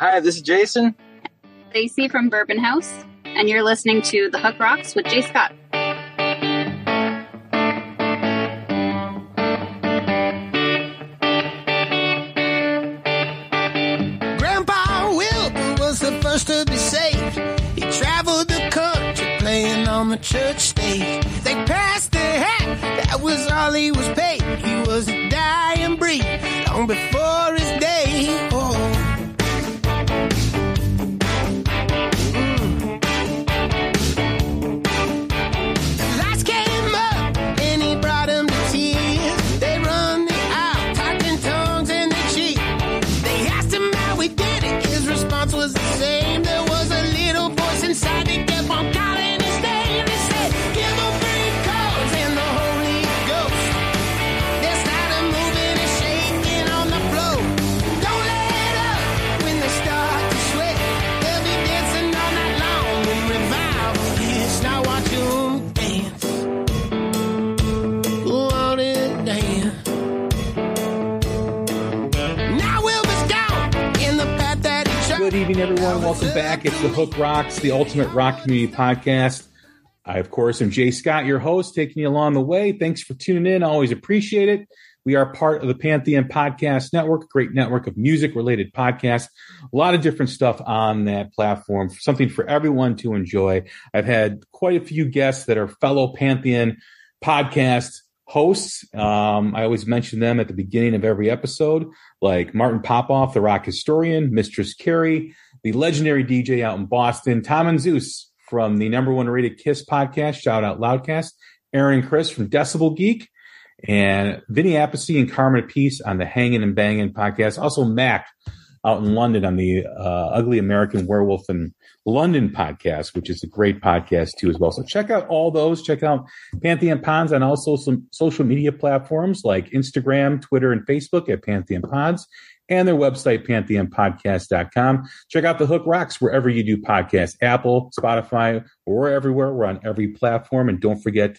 Hi, this is Jason. Lacey from Bourbon House, and you're listening to The Hook Rocks with Jay Scott. Grandpa Wilbur was the first to be saved. He traveled the country playing on the church stage. They passed the hat, that was all he was paid. He was a dying breed long before his day. Evening, everyone. Welcome back. It's the Hook Rocks, the Ultimate Rock Community Podcast. I, of course, am Jay Scott, your host, taking you along the way. Thanks for tuning in. Always appreciate it. We are part of the Pantheon Podcast Network, a great network of music related podcasts. A lot of different stuff on that platform, something for everyone to enjoy. I've had quite a few guests that are fellow Pantheon podcast hosts. Um, I always mention them at the beginning of every episode, like Martin Popoff, the rock historian, Mistress Carrie, the legendary DJ out in Boston, Tom and Zeus from the number one rated Kiss podcast, Shout Out Loudcast, Aaron and Chris from Decibel Geek, and Vinny Appice and Carmine Appice on the Hanging and Banging podcast. Also Mac out in London on the uh, Ugly American Werewolf in London podcast, which is a great podcast too as well. So check out all those. Check out Pantheon Pods on also some social media platforms like Instagram, Twitter, and Facebook at Pantheon Pods and their website, pantheonpodcast.com. Check out the Hook Rocks wherever you do podcasts, Apple, Spotify, we're everywhere. We're on every platform. And don't forget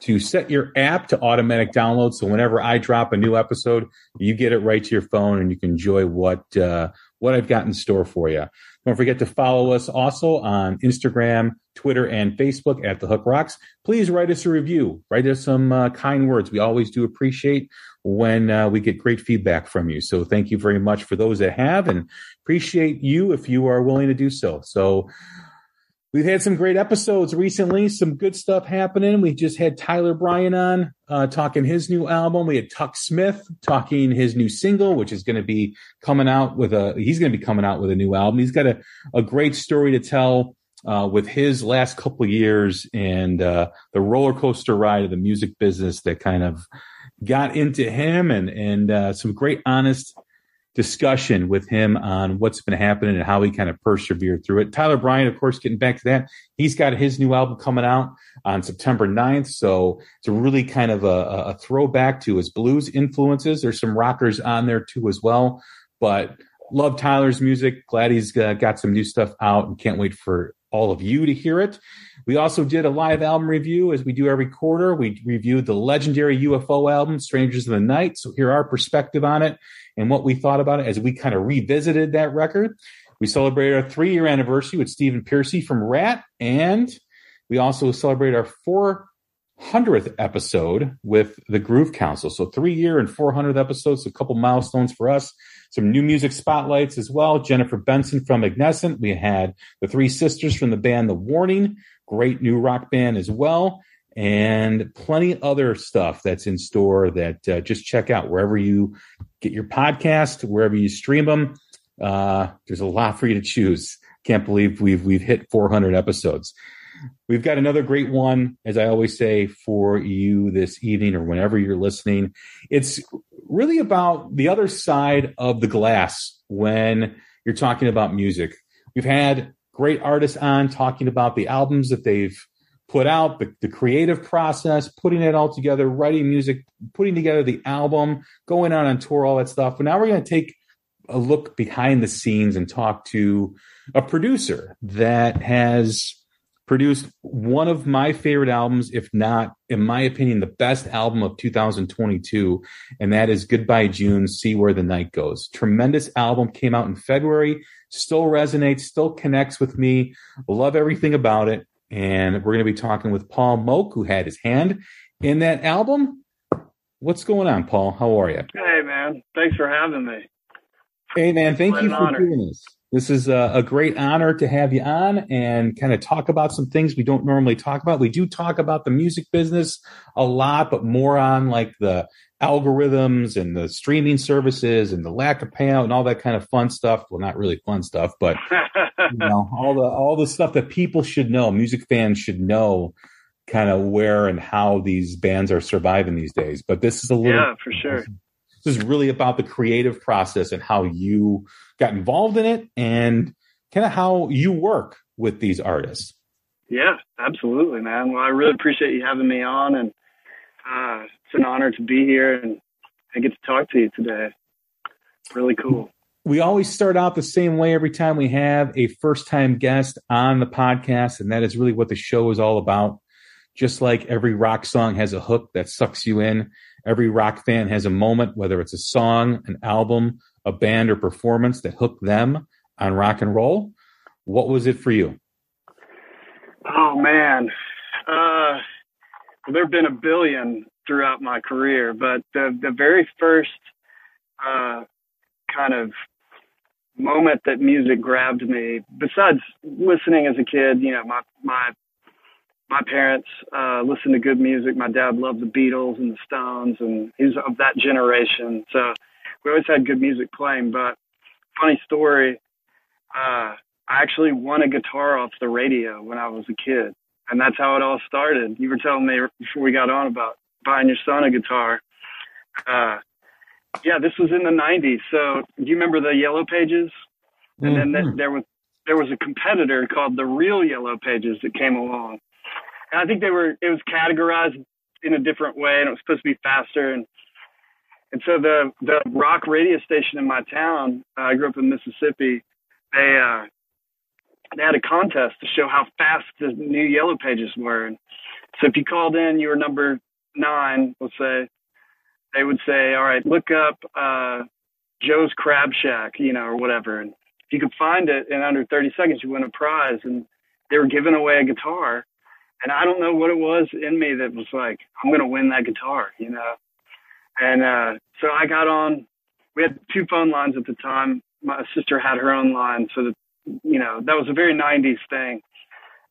to set your app to automatic download. So whenever I drop a new episode, you get it right to your phone and you can enjoy what, uh, what I've got in store for you. Don't forget to follow us also on Instagram, Twitter, and Facebook at The Hook Rocks. Please write us a review. Write us some uh, kind words. We always do appreciate when uh, we get great feedback from you. So thank you very much for those that have and appreciate you if you are willing to do so. So We've had some great episodes recently, some good stuff happening. We just had Tyler Bryant on uh, talking his new album. We had Tuk Smith talking his new single, which is going to be coming out with a, he's going to be coming out with a new album. He's got a, a great story to tell uh, with his last couple years and uh, the roller coaster ride of the music business that kind of got into him and, and uh, some great honest discussion with him on what's been happening and how he kind of persevered through it. Tyler Bryant, of course, getting back to that, he's got his new album coming out on September 9th. So it's a really kind of a, a throwback to his blues influences. There's some rockers on there too as well, but love Tyler's music. Glad he's uh, got some new stuff out and can't wait for all of you to hear it. We also did a live album review as we do every quarter. We reviewed the legendary UFO album, Strangers in the Night. So here our perspective on it and what we thought about it as we kind of revisited that record. We celebrated our three year anniversary with Stephen Pearcy from Ratt, and we also celebrated our 400th episode with the Groove Council. So three year and 400th episodes, a couple milestones for us. Some new music spotlights as well. Jennifer Benson from Ignescent. We had the three sisters from the band The Warning, great new rock band as well and plenty other stuff that's in store that uh, just check out wherever you get your podcast, wherever you stream them. Uh, there's a lot for you to choose. Can't believe we've we've hit 400 episodes. We've got another great one, as I always say, for you this evening or whenever you're listening. It's really about the other side of the glass when you're talking about music. We've had great artists on talking about the albums that they've put out, the, the creative process, putting it all together, writing music, putting together the album, going out on tour, all that stuff. But now we're going to take a look behind the scenes and talk to a producer that has produced one of my favorite albums, if not, in my opinion, the best album of 2022, and that is Goodbye June, See Where the Night Goes. Tremendous album, came out in February, still resonates, still connects with me. Love everything about it. And we're going to be talking with Paul Moak, who had his hand in that album. What's going on, Paul? How are you? Hey, man. Thanks for having me. Hey, man. Thank you for honor. doing this. This is a, a, great honor to have you on and kind of talk about some things we don't normally talk about. We do talk about the music business a lot, but more on like the algorithms and the streaming services and the lack of payout and all that kind of fun stuff. Well, not really fun stuff, but you know, all the all the stuff that people should know, music fans should know kind of where and how these bands are surviving these days. But this is a little Yeah, for sure. This is really about the creative process and how you got involved in it and kind of how you work with these artists. Yeah, absolutely, man. Well, I really appreciate you having me on, and uh, it's an honor to be here and I get to talk to you today. Really cool. We always start out the same way every time we have a first time guest on the podcast, and that is really what the show is all about. Just like every rock song has a hook that sucks you in, every rock fan has a moment, whether it's a song, an album, a band, or performance that hooked them on rock and roll. What was it for you? Oh man, uh, well, there have been a billion throughout my career, but the the very first uh, kind of moment that music grabbed me, besides listening as a kid, you know, my my my parents uh, listened to good music. My dad loved the Beatles and the Stones, and he's of that generation. So we always had good music playing. But funny story, uh, I actually won a guitar off the radio when I was a kid, and that's how it all started. You were telling me before we got on about buying your son a guitar. Uh, yeah, this was in the '90s. So do you remember the Yellow Pages? And mm-hmm. then there was there was a competitor called the Real Yellow Pages that came along and I think they were it was categorized in a different way, and it was supposed to be faster. And and so the the rock radio station in my town, uh, I grew up in Mississippi. They uh, they had a contest to show how fast the new Yellow Pages were. And so if you called in, you were number nine, let's say. They would say, "All right, look up uh, Joe's Crab Shack," you know, or whatever. And if you could find it in under 30 seconds, you win a prize. And they were giving away a guitar and I don't know what it was in me that was like, I'm gonna win that guitar, you know. And uh, so I got on. We had two phone lines at the time. My sister had her own line, so that you know that was a very '90s thing.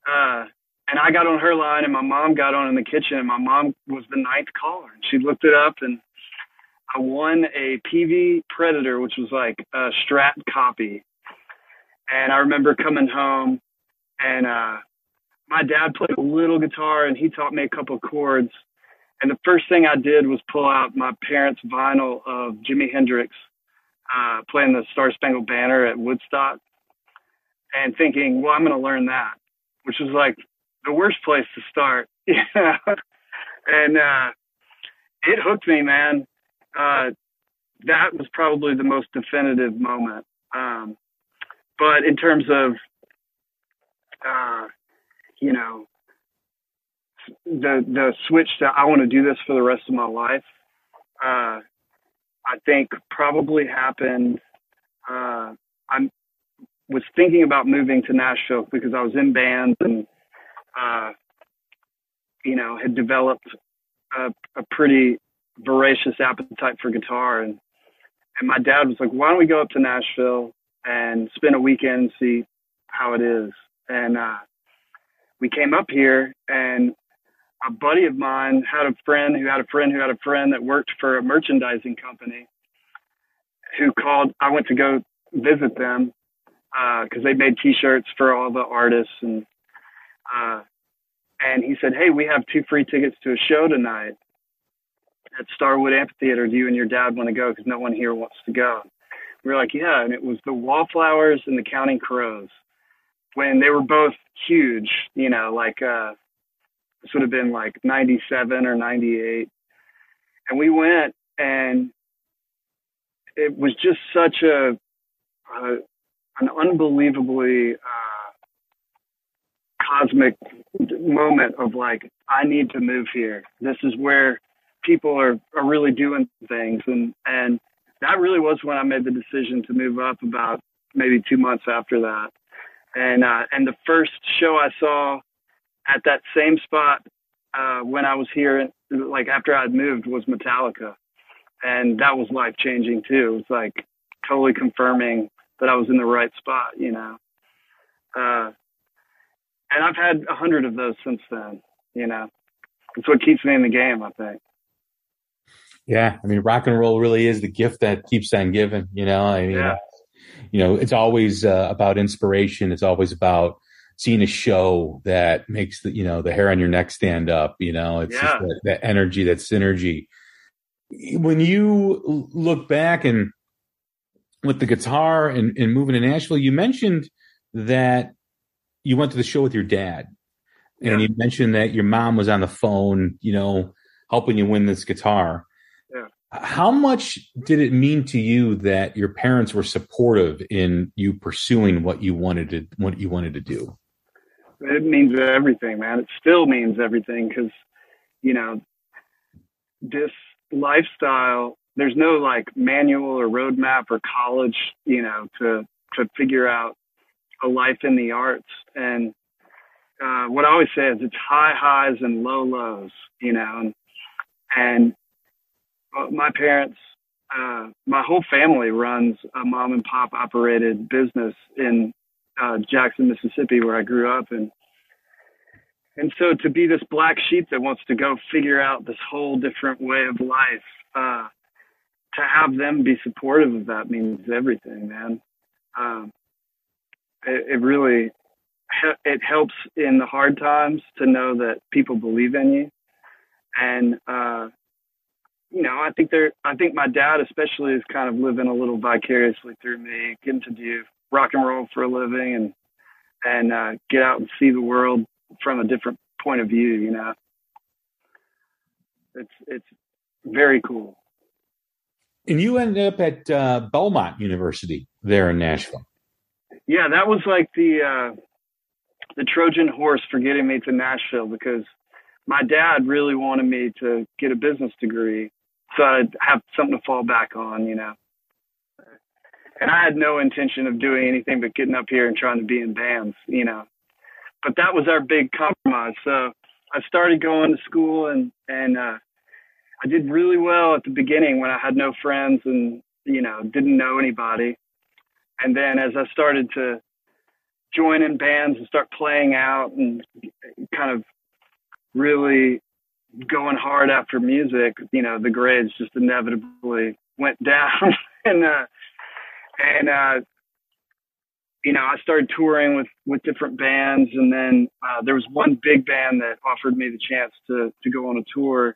Uh, and I got on her line, and my mom got on in the kitchen, and my mom was the ninth caller. And she looked it up, and I won a Peavey Predator, which was like a Strat copy. And I remember coming home, and uh, my dad played a little guitar and he taught me a couple of chords. And the first thing I did was pull out my parents' vinyl of Jimi Hendrix uh, playing the Star Spangled Banner at Woodstock and thinking, well, I'm going to learn that, which was like the worst place to start. and uh, it hooked me, man. Uh, that was probably the most definitive moment. Um, but in terms of uh, you know, the the switch to I want to do this for the rest of my life, uh, I think probably happened. Uh, I was thinking about moving to Nashville because I was in bands and, uh, you know, had developed a, a pretty voracious appetite for guitar and and my dad was like, "Why don't we go up to Nashville and spend a weekend and see how it is?" And uh, we came up here and a buddy of mine had a friend who had a friend who had a friend that worked for a merchandising company who called I went to go visit them because uh, they made t-shirts for all the artists and uh, and he said hey we have two free tickets to a show tonight at Starwood Amphitheater do you and your dad want to go because no one here wants to go We were like, yeah. And it was the Wallflowers and the Counting Crows when they were both huge, you know, like, uh, this would have been like 97 or 98. And we went and it was just such a, an unbelievably, uh, cosmic moment of like, I need to move here. This is where people are, are really doing things. And, and that really was when I made the decision to move up about maybe two months after that. And, uh, and the first show I saw at that same spot, uh, when I was here, like after I'd moved was Metallica. And that was life changing too. It was like totally confirming that I was in the right spot, you know. Uh, and I've had a hundred of those since then, you know. It's what keeps me in the game, I think. Yeah, I mean, rock and roll really is the gift that keeps on giving. You know, I mean, Yeah. you know, it's always uh, about inspiration. It's always about seeing a show that makes the you know the hair on your neck stand up. You know, it's just Yeah. that, that energy, that synergy. When you look back and with the guitar and, and moving to Nashville, you mentioned that you went to the show with your dad, and Yeah. you mentioned that your mom was on the phone, you know, helping you win this guitar. Yeah. How much did it mean to you that your parents were supportive in you pursuing what you wanted to what you wanted to do? It means everything, man. It still means everything because, you know, this lifestyle, there's no like manual or roadmap or college, you know, to, to figure out a life in the arts. And, uh, what I always say is it's high highs and low lows, you know, and, and uh, my parents, uh, my whole family runs a mom and pop operated business in uh, Jackson, Mississippi, where I grew up, and and so to be this black sheep that wants to go figure out this whole different way of life, uh, to have them be supportive of that means everything, man. Um, it, it really it helps in the hard times to know that people believe in you, and uh, you know, I think they're. I think my dad, especially, is kind of living a little vicariously through me, getting to do rock and roll for a living and and uh, get out and see the world from a different point of view. You know, it's it's very cool. And you ended up at uh, Belmont University there in Nashville. Yeah, that was like the uh, the Trojan horse for getting me to Nashville because my dad really wanted me to get a business degree so I'd have something to fall back on, you know. And I had no intention of doing anything but getting up here and trying to be in bands, you know. But that was our big compromise. So I started going to school and and uh I did really well at the beginning when I had no friends and you know didn't know anybody. And then as I started to join in bands and start playing out and kind of really going hard after music, you know, the grades just inevitably went down and uh and uh you know, I started touring with with different bands and then uh there was one big band that offered me the chance to to go on a tour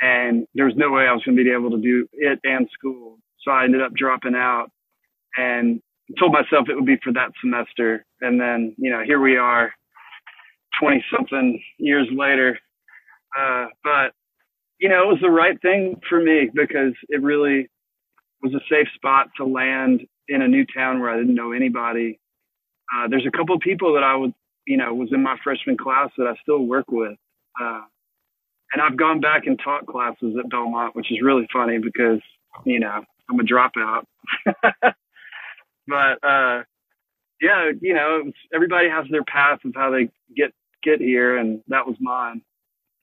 and there was no way I was going to be able to do it and school. So I ended up dropping out and told myself it would be for that semester. And then, you know, here we are 20 something years later. Uh, but, you know, it was the right thing for me because it really was a safe spot to land in a new town where I didn't know anybody. Uh, there's a couple of people that I would, you know, was in my freshman class that I still work with. Uh, and I've gone back and taught classes at Belmont, which is really funny because, you know, I'm a dropout. but, uh, yeah, you know, was, everybody has their path of how they get, get here. And that was mine.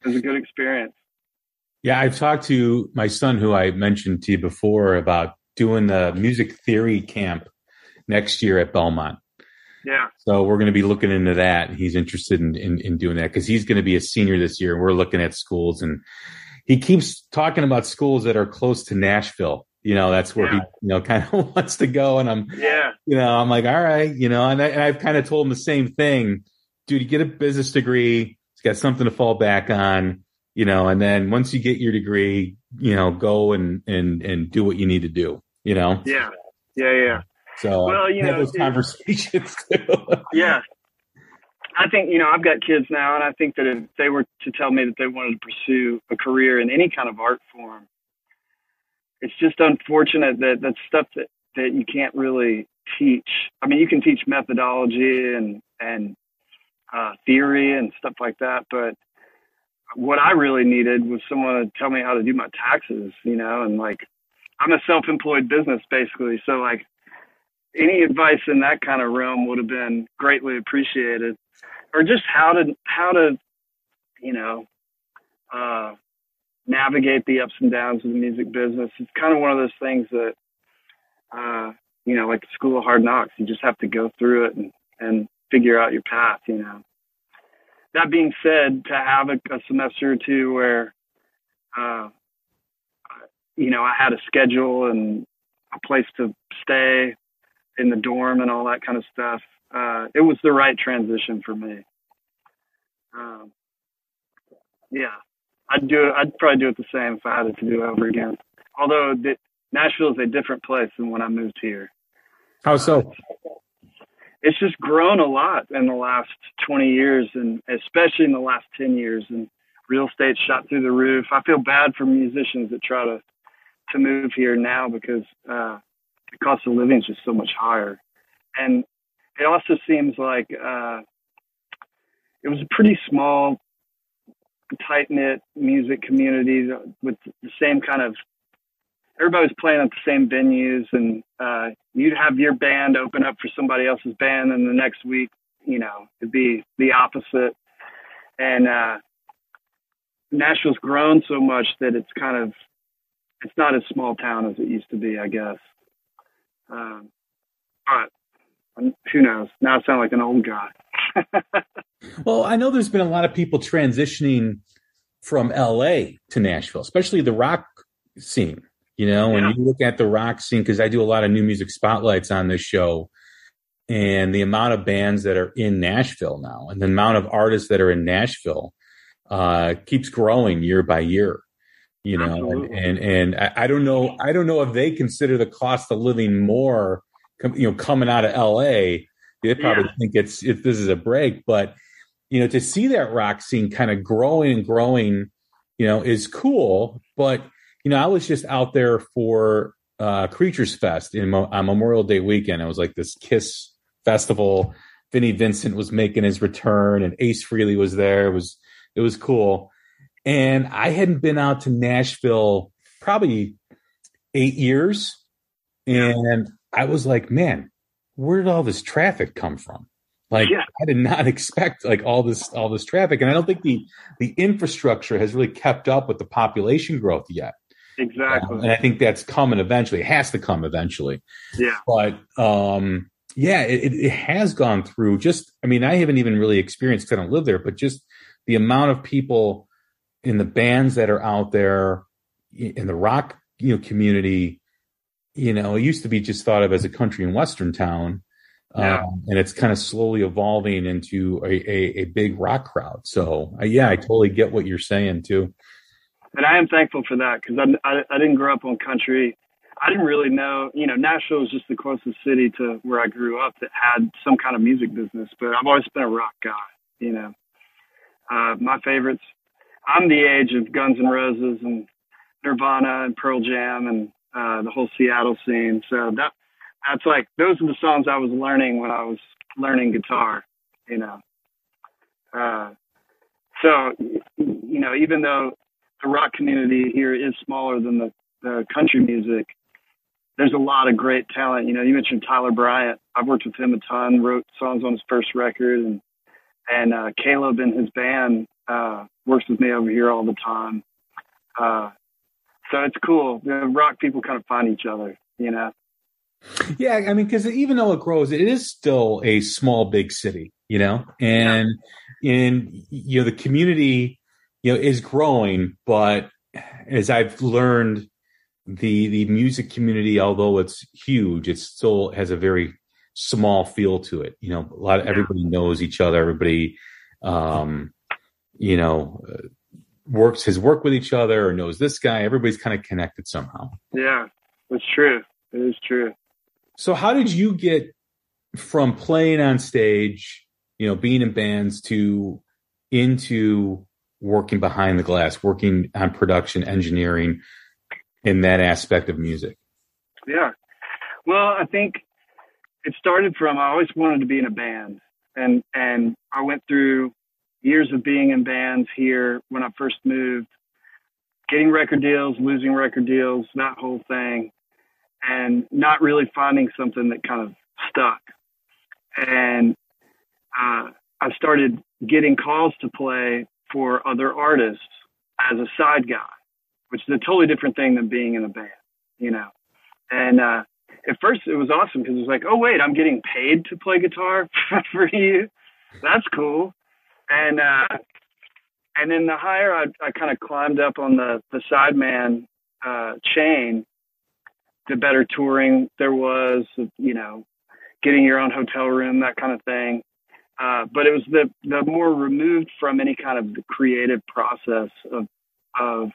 It was a good experience. Yeah, I've talked to my son, who I mentioned to you before, about doing the music theory camp next year at Belmont. Yeah. So we're going to be looking into that. He's interested in, in, in doing that because he's going to be a senior this year. We're looking at schools and he keeps talking about schools that are close to Nashville. You know, that's where he, you know, kind of wants to go. And I'm, Yeah. you know, I'm like, all right, you know, and, I, and I've kind of told him the same thing. Dude, you get a business degree. It's got something to fall back on, you know, and then once you get your degree, you know, go and, and, and do what you need to do, you know? Yeah. Yeah, yeah. So Well, you know, those conversations too. Yeah. I think, you know, I've got kids now, and I think that if they were to tell me that they wanted to pursue a career in any kind of art form, it's just unfortunate that that's stuff that, that you can't really teach. I mean, you can teach methodology and, and uh, theory and stuff like that, but what I really needed was someone to tell me how to do my taxes, you know, and like, I'm a self-employed business basically. So like, any advice in that kind of realm would have been greatly appreciated. Or just how to how to you know uh navigate the ups and downs of the music business. It's kind of one of those things that uh you know like school of hard knocks you just have to go through it and and figure out your path you know that being said to have a, a semester or two where uh you know i had a schedule and a place to stay in the dorm and all that kind of stuff. Uh, it was the right transition for me. Um, yeah, I'd do it. I'd probably do it the same if I had it to do it over again. Although the, Nashville is a different place than when I moved here. How so? It's just grown a lot in the last 20 years, and especially in the last 10 years. And real estate shot through the roof. I feel bad for musicians that try to to move here now because uh, the cost of living is just so much higher. And it also seems like uh, it was a pretty small, tight knit music community with the same kind of. Everybody was playing at the same venues, and uh, you'd have your band open up for somebody else's band, and the next week, you know, it'd be the opposite. And uh, Nashville's grown so much that it's kind of it's not as small town as it used to be, I guess. Um, but um, who knows? Now I sound like an old guy. Well, I know there's been a lot of people transitioning from LA to Nashville, especially the rock scene. You know, when you look at the rock scene, because I do a lot of new music spotlights on this show, and the amount of bands that are in Nashville now, and the amount of artists that are in Nashville, uh, keeps growing year by year. You know, and Absolutely. and, and I, I don't know, I don't know if they consider the cost of living more, you know, coming out of LA. They probably Yeah. think it's it, this is a break, but you know, to see that rock scene kind of growing and growing, you know, is cool. But you know, I was just out there for uh, Creatures Fest in Mo- on Memorial Day weekend. It was like this Kiss festival. Vinnie Vincent was making his return, and Ace Frehley was there. It was it was cool. And I hadn't been out to Nashville probably eight years, and I was like, man, where did all this traffic come from? Like Yeah. I did not expect like all this all this traffic, and I don't think the the infrastructure has really kept up with the population growth yet. Exactly. And I think that's coming eventually. It has to come eventually. Yeah. But um, yeah, it, it, has gone through. Just I mean, I haven't even really experienced. 'cause I don't live there, but just the amount of people in the bands that are out there in the rock you know community. You know, it used to be just thought of as a country and western town. Yeah. Um, and it's kind of slowly evolving into a, a, a big rock crowd. So, uh, yeah, I totally get what you're saying too. And I am thankful for that because I, I didn't grow up on country. I didn't really know, you know, Nashville was just the closest city to where I grew up that had some kind of music business. But I've always been a rock guy, you know. Uh, my favorites. I'm the age of Guns N' Roses and Nirvana and Pearl Jam and uh, the whole Seattle scene. So that that's like those are the songs I was learning when I was learning guitar, you know. Uh, so you know, even though the rock community here is smaller than the, the country music. There's a lot of great talent. You know, you mentioned Tyler Bryant. I've worked with him a ton, wrote songs on his first record, and and uh, Caleb and his band uh, works with me over here all the time. Uh, so it's cool. The rock people kind of find each other. You know. Yeah, I mean, because even though it grows, it is still a small, big city, you know, and and you know the community, you know, is growing. But as I've learned, the the music community, although it's huge, it still has a very small feel to it. You know, a lot of everybody knows each other. Everybody, um, you know, uh, works has worked with each other or knows this guy. Everybody's kind of connected somehow. Yeah, it's true. It is true. So how did you get from playing on stage, you know, being in bands to into working behind the glass, working on production, engineering in that aspect of music? Yeah. Well, I think it started from I always wanted to be in a band. And and I went through years of being in bands here when I first moved, getting record deals, losing record deals, that whole thing, and not really finding something that kind of stuck. And uh, I started getting calls to play for other artists as a side guy, which is a totally different thing than being in a band, you know. And uh, at first it was awesome because it was like, oh wait, I'm getting paid to play guitar for you. That's cool. And uh, and then the higher I, I kind of climbed up on the the sideman uh, chain, the better touring there was. You know, getting your own hotel room, that kind of thing. Uh, but it was the the more removed from any kind of the creative process of of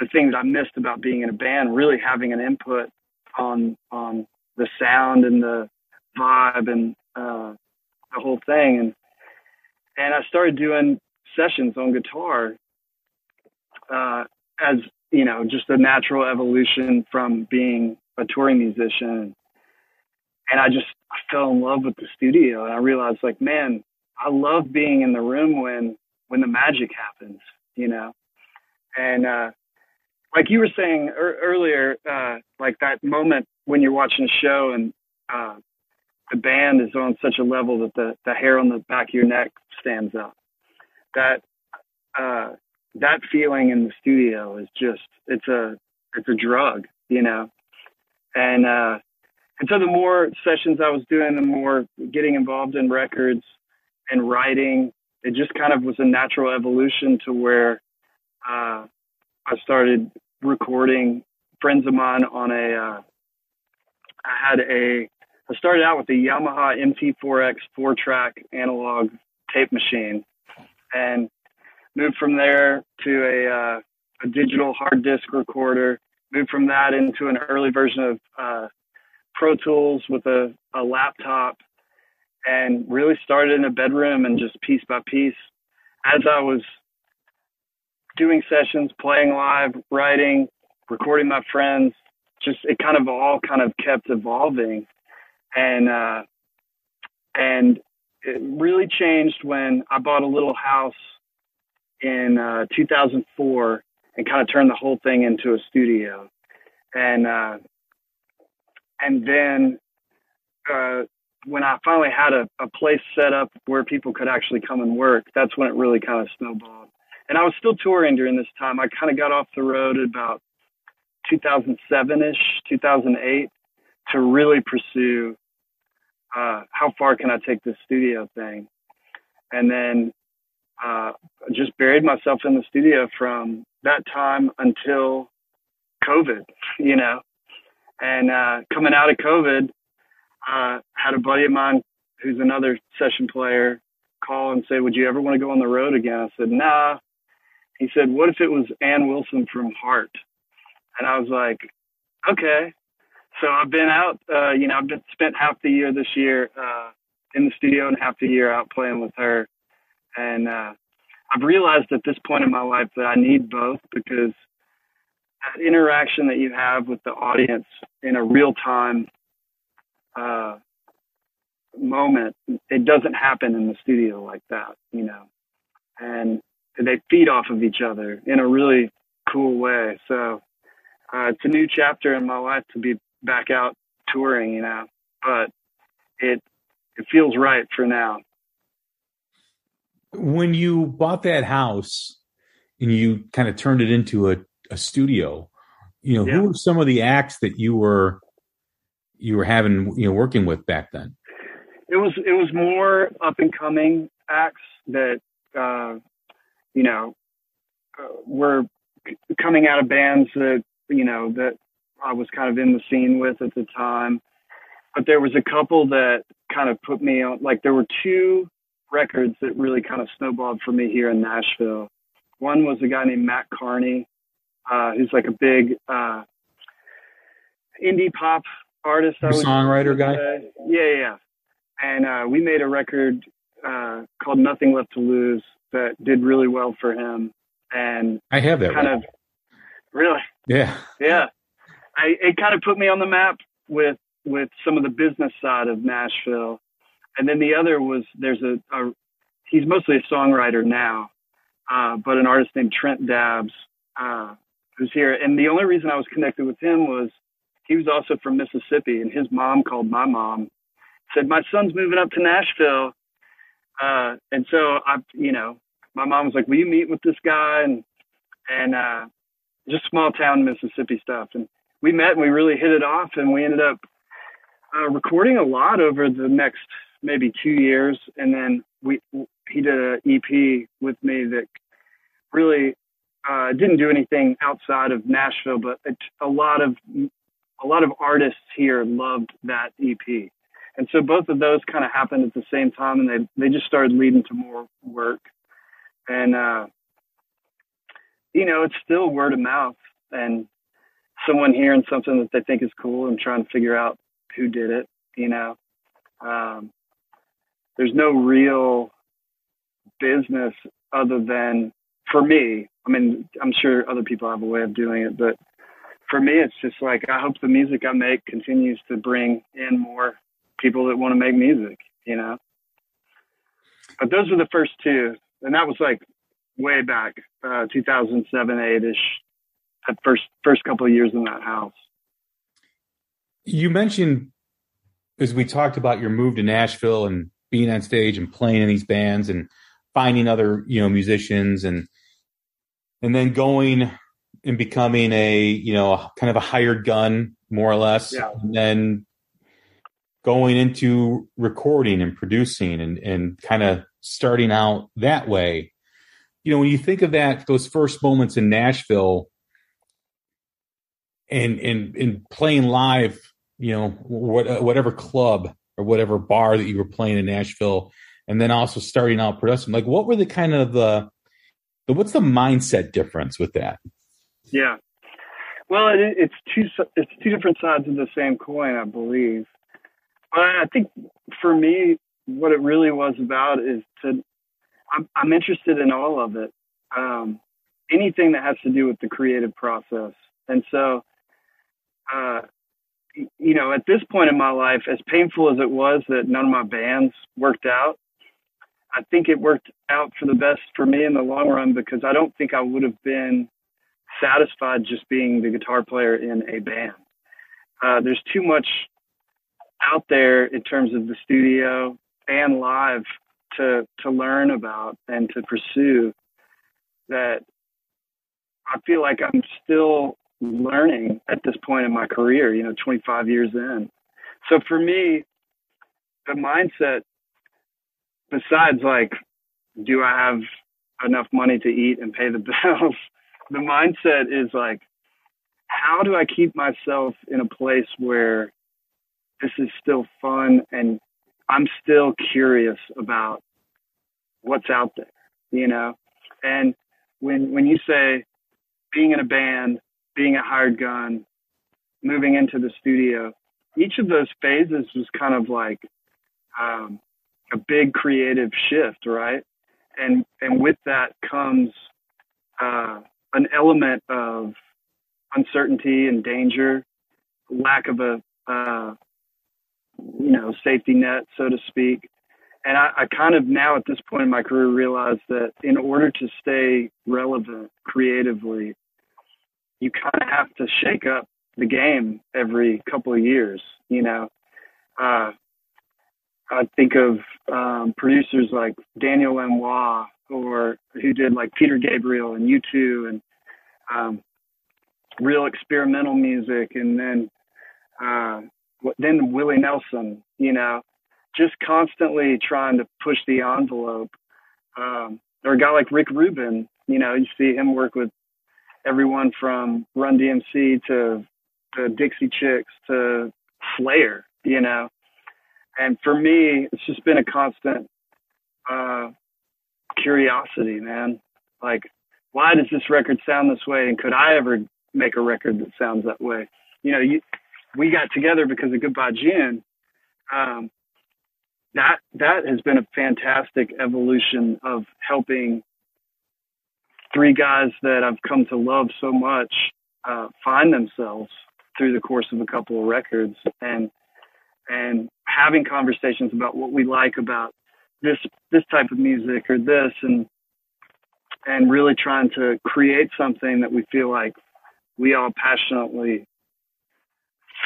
the things I missed about being in a band, really having an input on on the sound and the vibe and uh, the whole thing. And and I started doing sessions on guitar uh, as you know, just a natural evolution from being a touring musician. And I just I fell in love with the studio, and I realized like, man, I love being in the room when when the magic happens, you know. And uh, like you were saying er- earlier, uh, like that moment when you're watching a show and uh, the band is on such a level that the, the hair on the back of your neck stands up. That uh, that feeling in the studio is just it's a it's a drug, you know. And uh, and so the more sessions I was doing, the more getting involved in records and writing. It just kind of was a natural evolution to where uh, I started recording friends of mine on a. Uh, I had a. I started out with a Yamaha MT4X four track analog tape machine, and moved from there to a uh, a digital hard disk recorder. Moved from that into an early version of uh, Pro Tools with a, a laptop, and really started in a bedroom and just piece by piece as I was doing sessions, playing live, writing, recording my friends. Just it kind of all kind of kept evolving, and uh, and it really changed when I bought a little house in uh, 2004 and kind of turned the whole thing into a studio, and uh, and then uh, when I finally had a, a place set up where people could actually come and work, that's when it really kind of snowballed and I was still touring during this time. I kind of got off the road at about 2007 ish, 2008 to really pursue uh, how far can I take this studio thing. And then uh, just buried myself in the studio from that time until COVID, you know. And uh, coming out of COVID, uh, had a buddy of mine who's another session player call and say, "Would you ever want to go on the road again?" I said, "Nah, he said, "What if it was Ann Wilson from Heart?" And I was like, "Okay." So I've been out. Uh, you know, I've been spent half the year this year uh, in the studio and half the year out playing with her. And uh, I've realized at this point in my life that I need both because that interaction that you have with the audience in a real time uh, moment, it doesn't happen in the studio like that, you know. And they feed off of each other in a really cool way. So uh, it's a new chapter in my life to be back out touring, you know, but it it feels right for now. When you bought that house and you kind of turned it into a, a studio, you know, yeah. who were some of the acts that you were you were having, you know, working with back then? It was it was more up and coming acts that uh, you know, uh, were coming out of bands that, you know, that I was kind of in the scene with at the time. But there was a couple that kind of put me on, like, there were two records that really kind of snowballed for me here in Nashville. One was a guy named Matt Kearney, uh, who's like a big uh, indie pop artist. I songwriter guy. say. Yeah, yeah. And uh, we made a record uh, called "Nothing Left to Lose" that did really well for him, and I have that. kind record. of really, yeah. yeah. I it kind of put me on the map with with some of the business side of Nashville, and then the other was there's a, a he's mostly a songwriter now, uh, but an artist named Trent Dabbs uh, who's here, and the only reason I was connected with him was he was also from Mississippi, and his mom called my mom, said my son's moving up to Nashville, uh, and so I, you know, my mom was like, "Will you meet with this guy?" and and uh, just small town Mississippi stuff, and we met and we really hit it off, and we ended up uh, recording a lot over the next maybe two years, and then we he did an EP with me that really uh, didn't do anything outside of Nashville, but it, a lot of a lot of artists here loved that EP, and so both of those kind of happened at the same time, and they they just started leading to more work, and uh, you know it's still word of mouth and someone hearing something that they think is cool and trying to figure out who did it, you know. Um, there's no real business other than for me. I mean, I'm sure other people have a way of doing it, but for me, it's just like I hope the music I make continues to bring in more people that want to make music, you know. But those were the first two, and that was like way back, uh, 2007, eight ish. That first first couple of years in that house. You mentioned as we talked about your move to Nashville and being on stage and playing in these bands and finding other, you know, musicians and and then going and becoming a, you know, kind of a hired gun more or less. Yeah. And then going into recording and producing and and kind of starting out that way. You know, when you think of that those first moments in Nashville and and and playing live, you know, what, whatever club or whatever bar that you were playing in Nashville, and then also starting out production. Like, what were the kind of the, the what's the mindset difference with that? Yeah. Well, it, it's two it's two different sides of the same coin, I believe. But I think for me, what it really was about is to I'm, I'm interested in all of it, um, anything that has to do with the creative process, and so. Uh, you know, at this point in my life, as painful as it was that none of my bands worked out, I think it worked out for the best for me in the long run because I don't think I would have been satisfied just being the guitar player in a band. Uh, there's too much out there in terms of the studio and live to to learn about and to pursue that I feel like I'm still learning at this point in my career, you know, 25 years in. So for me, the mindset, besides like, do I have enough money to eat and pay the bills? the mindset is like, how do I keep myself in a place where this is still fun and I'm still curious about what's out there, you know? And when when you say being in a band, being a hired gun, moving into the studio, each of those phases was kind of like um, a big creative shift, right? And and with that comes uh, an element of uncertainty and danger, lack of a uh, you know safety net, so to speak. And I, I kind of now at this point in my career realize that in order to stay relevant creatively, you kind of have to shake up the game every couple of years. You know, uh, I think of um, producers like Daniel Lanois, or who did like Peter Gabriel and U2 and um, real experimental music, and then uh, then Willie Nelson. You know, just constantly trying to push the envelope. Um, or a guy like Rick Rubin, you know, you see him work with everyone from Run DMC to, the Dixie Chicks to Slayer, you know. And for me, it's just been a constant uh, curiosity, man. Like, why does this record sound this way? And could I ever make a record that sounds that way? You know, you, we got together because of Goodbye June. Um, that that has been a fantastic evolution of helping three guys that I've come to love so much uh, find themselves through the course of a couple of records and and having conversations about what we like about this this type of music or this and and really trying to create something that we feel like we all passionately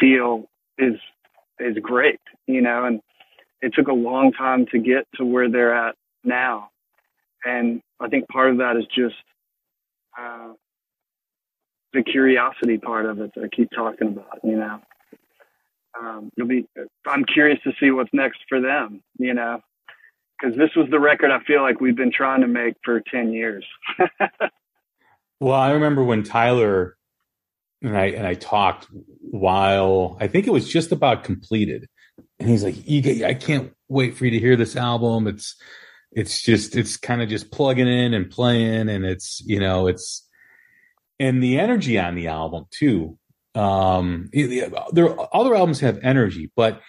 feel is is great, you know, and it took a long time to get to where they're at now. And I think part of that is just uh, the curiosity part of it that I keep talking about, you know. Um, it'll be, I'm curious to see what's next for them, you know, because this was the record I feel like we've been trying to make for 10 years. well, I remember when Tyler and I and I talked while I think it was just about completed, and he's like, "I can't wait for you to hear this album. It's it's just it's kind of just plugging in and playing, and it's you know it's and the energy on the album too. Um, there other albums have energy, but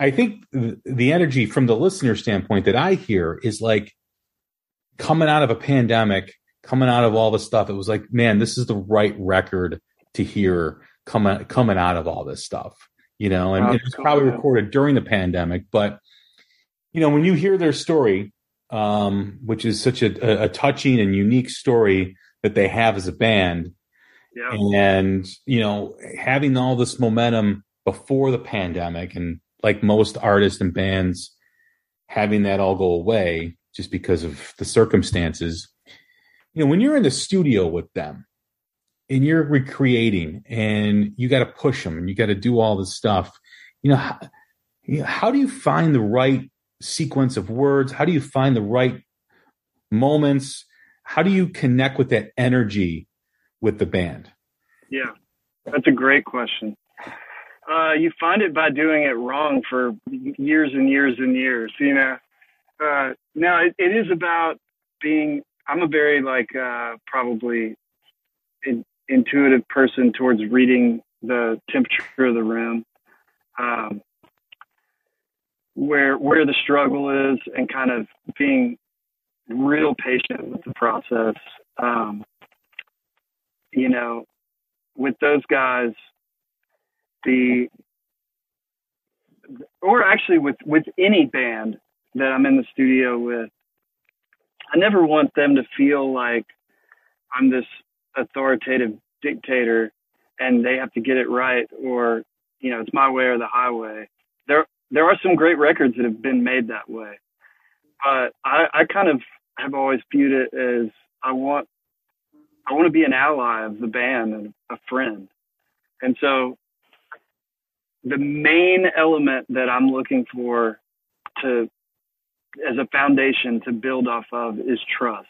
I think the energy from the listener standpoint that I hear is like coming out of a pandemic, coming out of all the stuff. It was like, man, this is the right record to hear coming coming out of all this stuff, you know. And, it was probably recorded during the pandemic, but you know, when you hear their story, um, which is such a, a, touching and unique story that they have as a band, yeah. and you know, having all this momentum before the pandemic, and like most artists and bands, having that all go away just because of the circumstances. You know, when you're in the studio with them, and you're recreating and you got to push them and you got to do all this stuff you know how, you know how do you find the right sequence of words how do you find the right moments how do you connect with that energy with the band yeah that's a great question uh, you find it by doing it wrong for years and years and years you know uh, now it, it is about being i'm a very like uh, probably in, intuitive person towards reading the temperature of the room, um, where where the struggle is, and kind of being real patient with the process. Um, you know, with those guys, the or actually with with any band that I'm in the studio with, I never want them to feel like I'm this authoritative dictator and they have to get it right or you know it's my way or the highway. There there are some great records that have been made that way. But i i kind of have always viewed it as i want i want to be an ally of the band and a friend and so the main element that i'm looking for to as a foundation to build off of is trust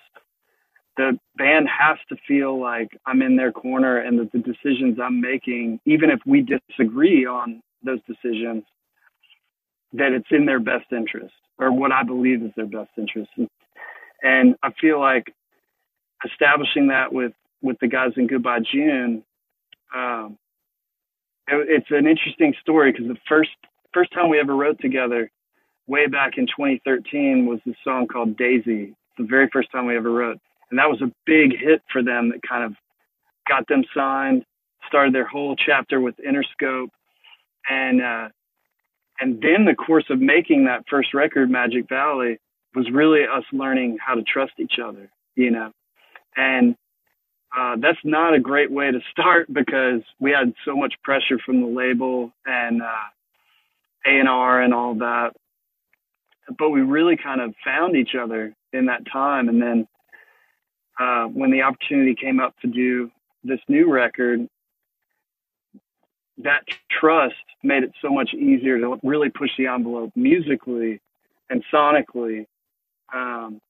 the band has to feel like I'm in their corner and that the decisions I'm making, even if we disagree on those decisions, that it's in their best interest or what I believe is their best interest. And I feel like establishing that with, with the guys in Goodbye June, um, it, it's an interesting story because the first, first time we ever wrote together way back in 2013 was the song called Daisy. The very first time we ever wrote. And that was a big hit for them that kind of got them signed, started their whole chapter with Interscope, and uh, and then the course of making that first record, Magic Valley, was really us learning how to trust each other, you know, and uh, that's not a great way to start because we had so much pressure from the label and uh, A and R and all that. But we really kind of found each other in that time, and then uh, when the opportunity came up to do this new record, that trust made it so much easier to really push the envelope musically and sonically. Um,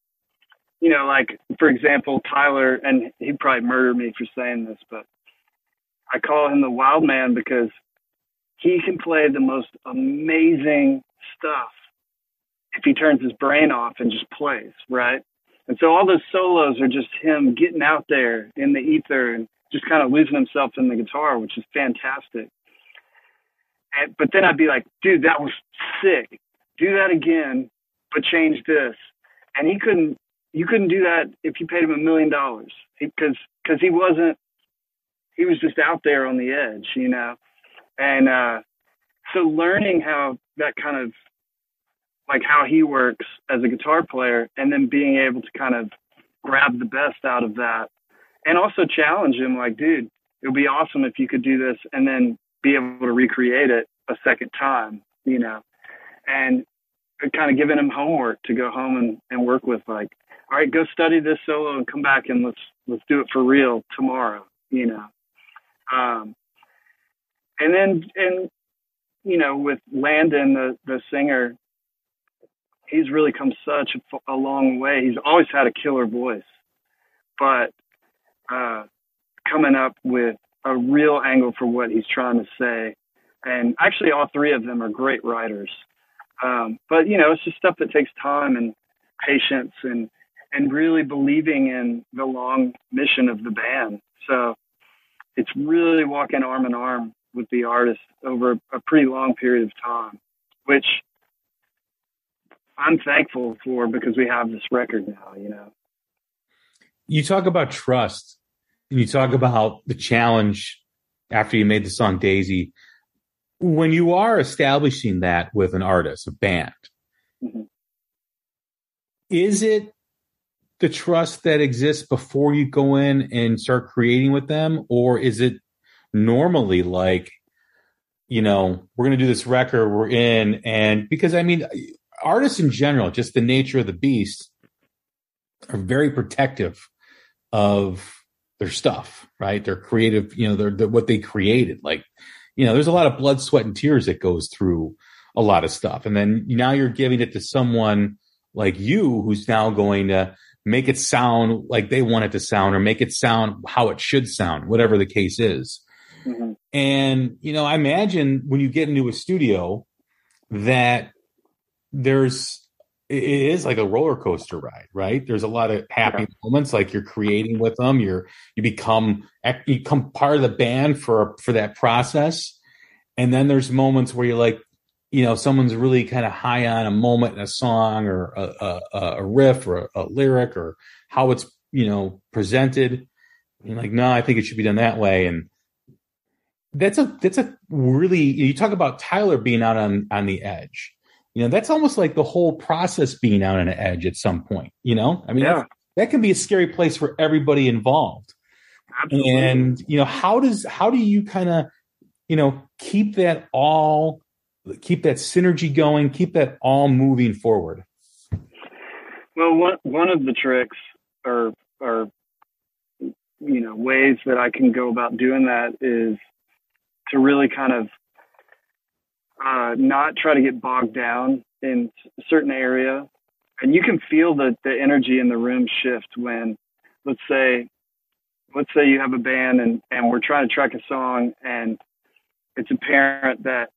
you know, like for example, Tyler, and he'd probably murder me for saying this, but I call him the wild man because he can play the most amazing stuff if he turns his brain off and just plays, right? And so all those solos are just him getting out there in the ether and just kind of losing himself in the guitar, which is fantastic. And, but then I'd be like, dude, that was sick. Do that again, but change this. And he couldn't, you couldn't do that if you paid him a million dollars because, because he wasn't, he was just out there on the edge, you know? And, uh, so learning how that kind of like how he works as a guitar player and then being able to kind of grab the best out of that and also challenge him like dude it would be awesome if you could do this and then be able to recreate it a second time you know and kind of giving him homework to go home and, and work with like all right go study this solo and come back and let's let's do it for real tomorrow you know um and then and you know with landon the the singer he's really come such a, a long way. He's always had a killer voice, but uh, coming up with a real angle for what he's trying to say. And actually, all three of them are great writers. Um, but you know, it's just stuff that takes time and patience and and really believing in the long mission of the band. So it's really walking arm in arm with the artist over a pretty long period of time, which I'm thankful for because we have this record now, you know. You talk about trust and you talk about the challenge after you made the song Daisy. When you are establishing that with an artist, a band, mm-hmm. is it the trust that exists before you go in and start creating with them? Or is it normally like, you know, we're going to do this record, we're in, and because I mean, artists in general, just the nature of the beast, are very protective of their stuff, right? Their creative, you know, they're, they're, what they created. Like, you know, there's a lot of blood, sweat, and tears that goes through a lot of stuff. And then now you're giving it to someone like you who's now going to make it sound like they want it to sound or make it sound how it should sound, whatever the case is. Mm-hmm. And, you know, I imagine when you get into a studio that there's it is like a roller coaster ride, right? There's a lot of happy yeah. moments, like you're creating with them. You're you become you become part of the band for for that process, and then there's moments where you're like, you know, someone's really kind of high on a moment in a song or a, a, a riff or a, a, lyric or how it's you know presented. And like, no, I think it should be done that way, and that's a that's a really you talk about Tyler being out on on the edge you know, that's almost like the whole process being out on an edge at some point. You know, I mean, yeah. that can be a scary place for everybody involved. Absolutely. And you know, how does how do you kind of you know keep that all keep that synergy going, keep that all moving forward? Well, one one of the tricks or or you know ways that I can go about doing that is to really kind of uh, not try to get bogged down in a certain area. And you can feel the, the energy in the room shift when, let's say, let's say you have a band and, and we're trying to track a song and it's apparent that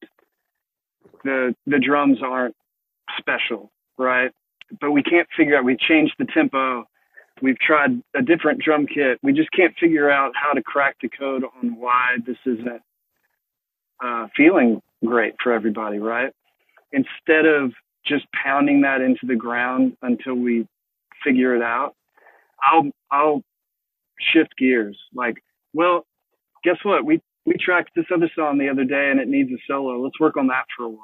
the the drums aren't special, right? But we can't figure out. We changed the tempo. We've tried a different drum kit. We just can't figure out how to crack the code on why this isn't uh, feeling great for everybody, right? Instead of just pounding that into the ground until we figure it out, I'll I'll shift gears. Like, well, guess what? We we tracked this other song the other day and it needs a solo. Let's work on that for a while.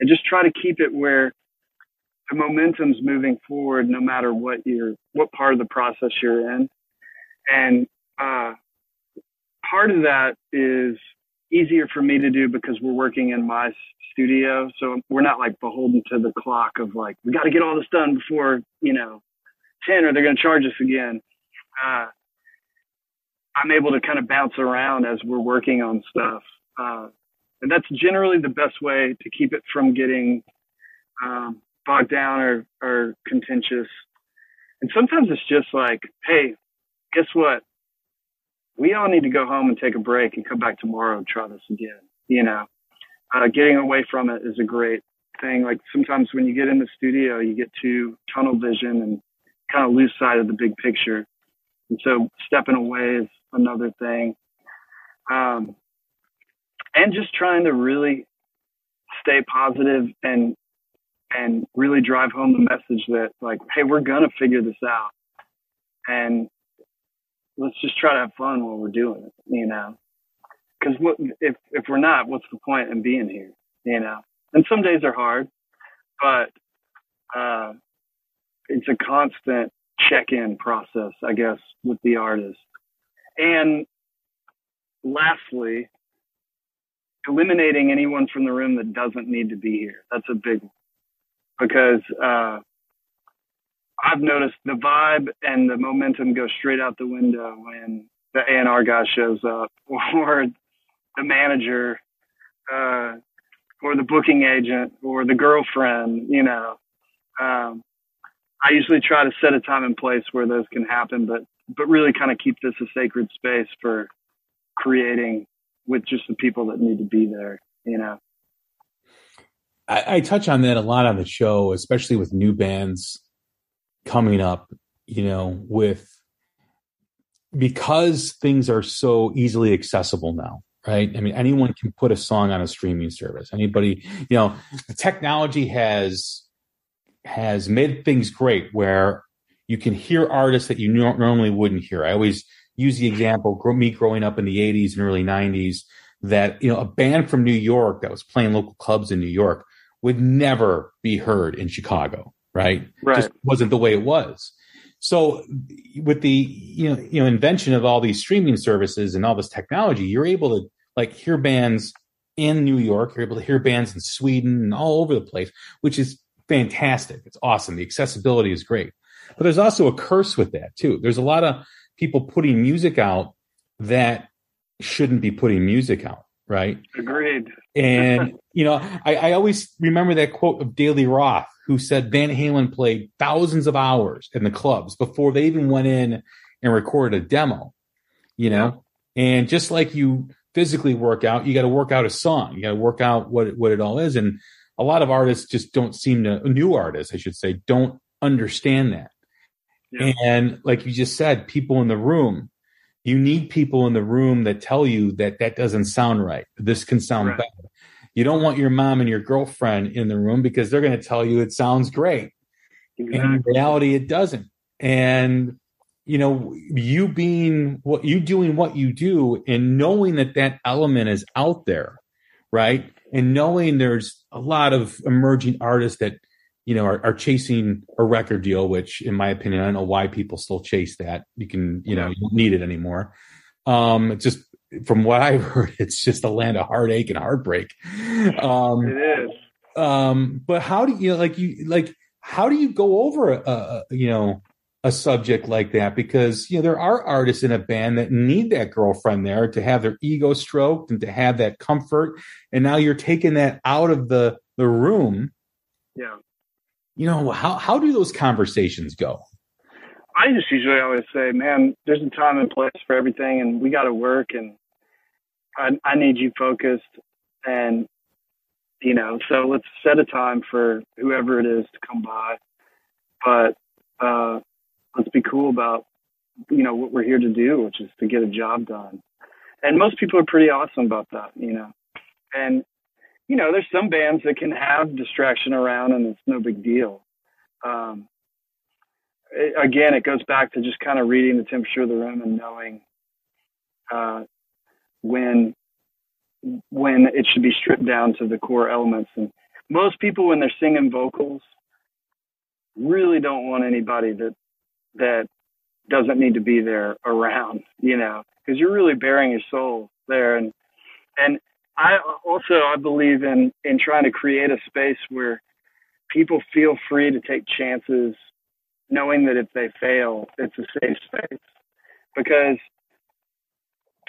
And just try to keep it where the momentum's moving forward no matter what you're what part of the process you're in. And uh part of that is easier for me to do because we're working in my studio. So we're not like beholden to the clock of like, we got to get all this done before, you know, 10 or they're going to charge us again. Uh, I'm able to kind of bounce around as we're working on stuff. Uh, and that's generally the best way to keep it from getting um, bogged down or, or contentious. And sometimes it's just like, hey, guess what? we all need to go home and take a break and come back tomorrow and try this again. You know, uh, getting away from it is a great thing. Like sometimes when you get in the studio, you get too tunnel vision and kind of lose sight of the big picture. And so stepping away is another thing. Um, and just trying to really stay positive and and really drive home the message that like, hey, we're gonna figure this out, and let's just try to have fun while we're doing it, you know. Because what if if we're not, what's the point in being here, you know? And some days are hard, but uh, it's a constant check-in process, I guess, with the artist. And lastly, eliminating anyone from the room that doesn't need to be here. That's a big one because uh, I've noticed the vibe and the momentum go straight out the window when the A&R guy shows up or the manager uh, or the booking agent or the girlfriend, you know. Um, I usually try to set a time and place where those can happen, but but really kind of keep this a sacred space for creating with just the people that need to be there, you know. I, I touch on that a lot on the show, especially with new bands coming up, you know, with because things are so easily accessible now, right? I mean, anyone can put a song on a streaming service. Anybody, you know, the technology has has made things great where you can hear artists that you normally wouldn't hear. I always use the example, me growing up in the 80s and early 90s, that, you know, a band from New York that was playing local clubs in New York would never be heard in Chicago, right? Right. Just wasn't the way it was. So with the, you know, you know, invention of all these streaming services and all this technology, you're able to like hear bands in New York, you're able to hear bands in Sweden and all over the place, which is fantastic. It's awesome. The accessibility is great. But there's also a curse with that too. There's a lot of people putting music out that shouldn't be putting music out, right? Agreed. And you know, I, I, always remember that quote of David Roth, who said Van Halen played thousands of hours in the clubs before they even went in and recorded a demo. You know, and just like you physically work out, you got to work out a song. You got to work out what what it all is. And a lot of artists just don't seem to new artists, I should say, don't understand that. Yeah. And like you just said, people in the room, you need people in the room that tell you that that doesn't sound right. This can sound right. better. You don't want your mom and your girlfriend in the room because they're going to tell you it sounds great. Exactly. And in reality, it doesn't. And you know, you being what you doing what you do and knowing that that element is out there, right? And knowing there's a lot of emerging artists that you know, are, are, chasing a record deal, which in my opinion, I don't know why people still chase that. You can, you know, you don't need it anymore. Um, it's just from what I've heard, it's just a land of heartache and heartbreak. Um, it is. Um, but how do you know, like you, like, how do you go over a, a, you know, a subject like that? Because, you know, there are artists in a band that need that girlfriend there to have their ego stroked and to have that comfort. And now you're taking that out of the, the room. Yeah you know how how do those conversations go i just usually always say man there's a time and place for everything and we got to work and I, I need you focused and you know so let's set a time for whoever it is to come by but uh let's be cool about you know what we're here to do which is to get a job done and most people are pretty awesome about that you know and you know, there's some bands that can have distraction around and it's no big deal. Um, it, again, it goes back to just kind of reading the temperature of the room and knowing uh, when when it should be stripped down to the core elements. And most people, when they're singing vocals, really don't want anybody that that doesn't need to be there around, you know, because you're really bearing your soul there. And and I also I believe in in trying to create a space where people feel free to take chances, knowing that if they fail, it's a safe space. Because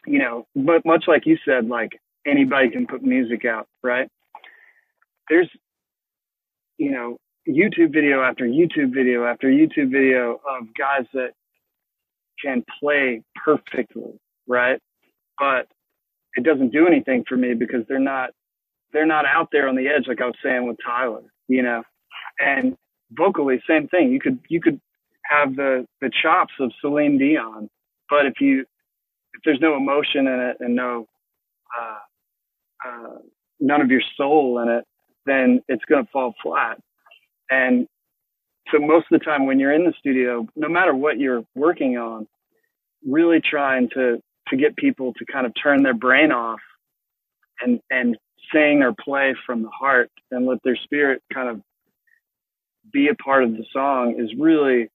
you know, but much like you said, like anybody can put music out, right? There's you know YouTube video after YouTube video after YouTube video of guys that can play perfectly, right? But it doesn't do anything for me because they're not they're not out there on the edge like I was saying with Tyler, you know. And vocally, same thing. You could you could have the the chops of Celine Dion, but if you if there's no emotion in it and no uh, uh, none of your soul in it, then it's going to fall flat. And so most of the time when you're in the studio, no matter what you're working on, really trying to to get people to kind of turn their brain off and and sing or play from the heart and let their spirit kind of be a part of the song is really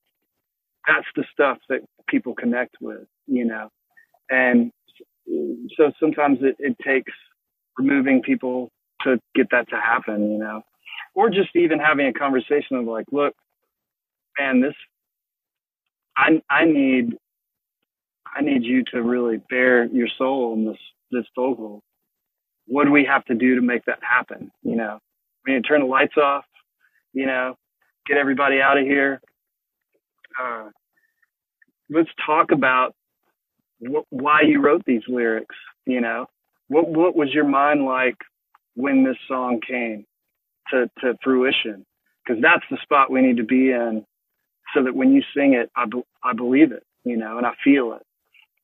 that's the stuff that people connect with, you know. And so sometimes it, it takes removing people to get that to happen, you know, or just even having a conversation of like, look, man, this, I, I need, I need you to really bare your soul in this, this vocal. What do we have to do to make that happen? You know, we need to turn the lights off, you know, get everybody out of here. Uh, let's talk about wh- why you wrote these lyrics. You know, what what was your mind like when this song came to to fruition? Because that's the spot we need to be in, so that when you sing it, I be- I believe it. You know, and I feel it.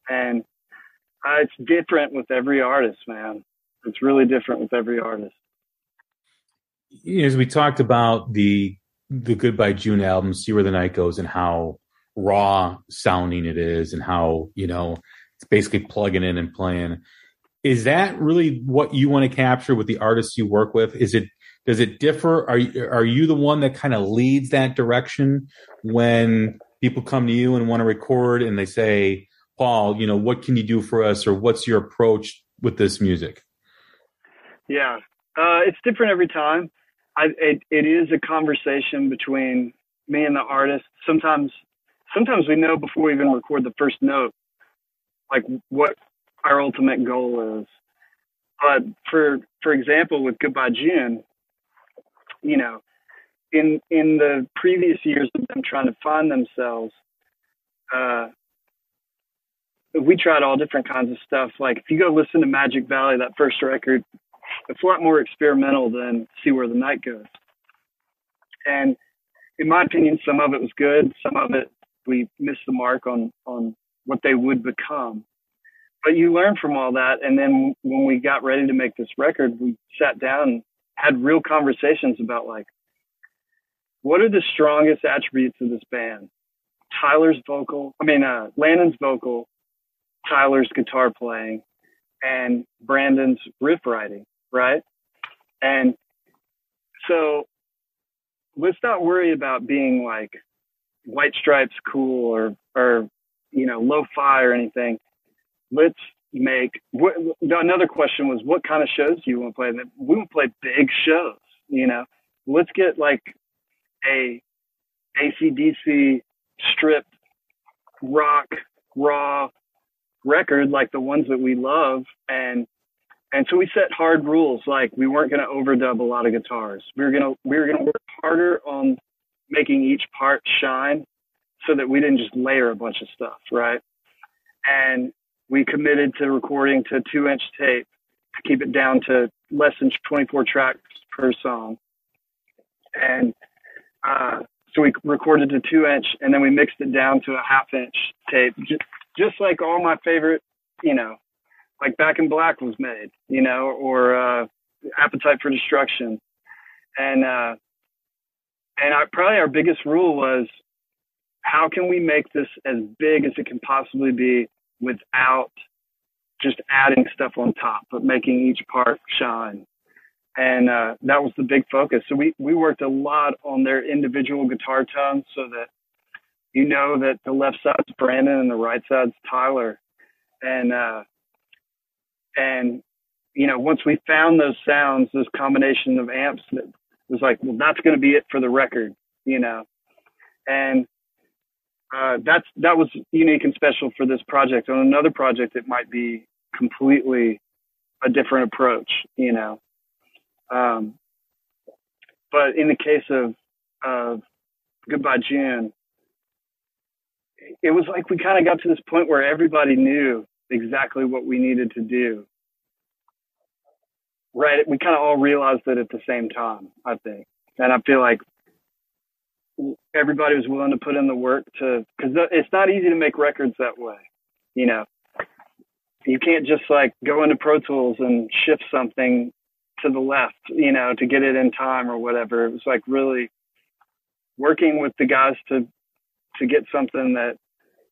And uh, it's different with every artist, man. It's really different with every artist. As we talked about the the Goodbye June album, See Where the Night Goes, and how raw sounding it is and how you know it's basically plugging in and playing is that really what you want to capture with the artists you work with is it does it differ? Are you, are you the one that kind of leads that direction when people come to you and want to record and they say paul you know what can you do for us or what's your approach with this music? Yeah. Uh, it's different every time. I, it, it is a conversation between me and the artist. Sometimes sometimes we know before we even record the first note, like what our ultimate goal is. But for for example, with Goodbye June, you know, in in the previous years of them trying to find themselves, uh, we tried all different kinds of stuff. Like if you go listen to Magic Valley, that first record, it's a lot more experimental than See Where the Night Goes. And in my opinion, some of it was good, some of it we missed the mark on on what they would become. But you learn from all that, and then when we got ready to make this record, we sat down had real conversations about like, what are the strongest attributes of this band? Tyler's vocal, I mean, uh, Landon's vocal, Tyler's guitar playing, and Brandon's riff writing, right? And so let's not worry about being like white stripes cool or or you know lo-fi or anything let's make what, another question was what kind of shows do you want to play we want to play big shows you know? Let's get like a AC/DC stripped rock raw record like the ones that we love and and so we set hard rules like we weren't going to overdub a lot of guitars. We were going to we were going to work harder on making each part shine so that we didn't just layer a bunch of stuff, right? And we committed to recording to two inch tape to keep it down to less than 24 tracks per song. And uh, so we recorded to two inch and then we mixed it down to a half inch tape, just, just like all my favorite, you know, like Back in Black was made, you know, or uh, Appetite for Destruction. And uh, and our, probably our biggest rule was how can we make this as big as it can possibly be without just adding stuff on top, but making each part shine. And uh, that was the big focus. So we, we worked a lot on their individual guitar tones so that you know that the left side's Brandon and the right side's Tyler. And, uh, and, you know, once we found those sounds, this combination of amps that was like, well, that's going to be it for the record, you know, and uh, that's that was unique and special for this project. On another project, it might be completely a different approach, you know. Um, but in the case of of Goodbye June, it was like we kind of got to this point where everybody knew exactly what we needed to do right, we kind of all realized it at the same time, I think. And I feel like everybody was willing to put in the work to, because it's not easy to make records that way. You know, you can't just like go into Pro Tools and shift something to the left, you know, to get it in time or whatever. It was like really working with the guys to to get something that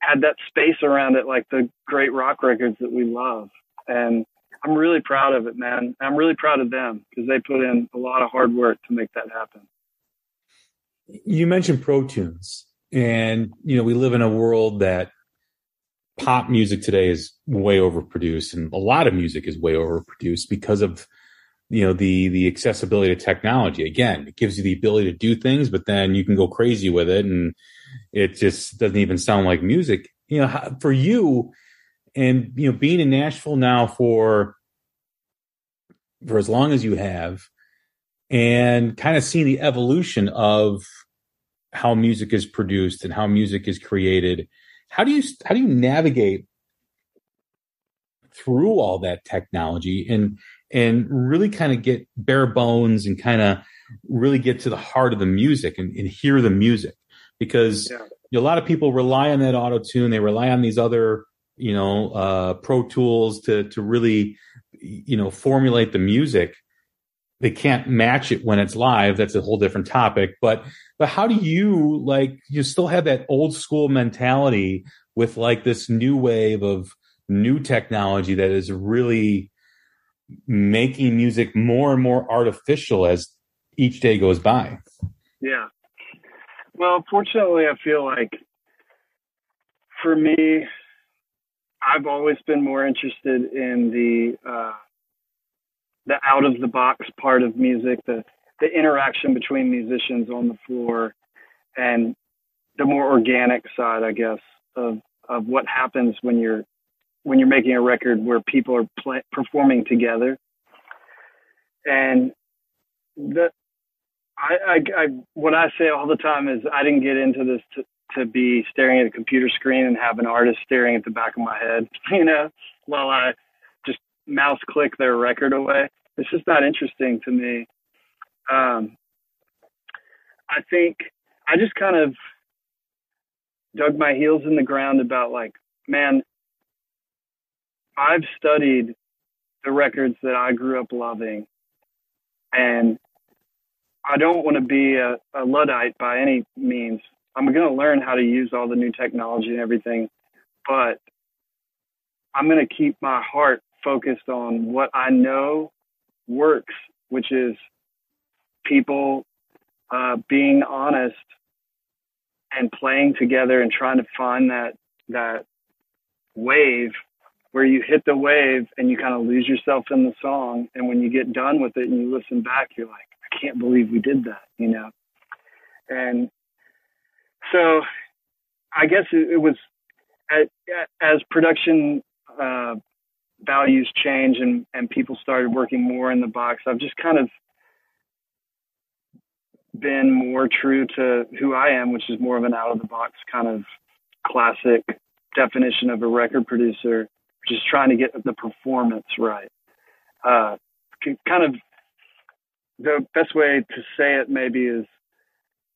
had that space around it, like the great rock records that we love. And I'm really proud of it, man. I'm really proud of them because they put in a lot of hard work to make that happen. You mentioned Pro Tools, and you know we live in a world that pop music today is way overproduced, and a lot of music is way overproduced because of you know the the accessibility to technology. Again it gives you the ability to do things but then you can go crazy with it and it just doesn't even sound like music. You know for you and you know being in nashville now for for as long as you have and kind of seeing the evolution of how music is produced and how music is created. How do you how do you navigate through all that technology and and really kind of get bare bones and kind of really get to the heart of the music and, and hear the music? Because yeah. you know, a lot of people rely on that auto tune. They rely on these other you know uh, pro tools to to really you know formulate the music they can't match it when it's live that's a whole different topic but but how do you like you still have that old school mentality with like this new wave of new technology that is really making music more and more artificial as each day goes by. Yeah. Well, fortunately, I feel like for me, I've always been more interested in the uh, the out of the box part of music, the the interaction between musicians on the floor, and the more organic side, I guess, of of what happens when you're when you're making a record where people are play, performing together. And the I, I, I what I say all the time is I didn't get into this to to be staring at a computer screen and have an artist staring at the back of my head, you know, while I mouse click their record away. It's just not interesting to me. Um, I think I just kind of dug my heels in the ground about like, man, I've studied the records that I grew up loving, and I don't want to be a, a Luddite by any means. I'm going to learn how to use all the new technology and everything, but I'm going to keep my heart focused on what I know works, which is people uh, being honest and playing together and trying to find that that wave where you hit the wave and you kind of lose yourself in the song. And when you get done with it and you listen back, you're like, I can't believe we did that, you know? And so I guess it, was as production uh, values change and, and people started working more in the box, I've just kind of been more true to who I am, which is more of an out of the box kind of classic definition of a record producer just trying to get the performance right. Uh, kind of the best way to say it maybe is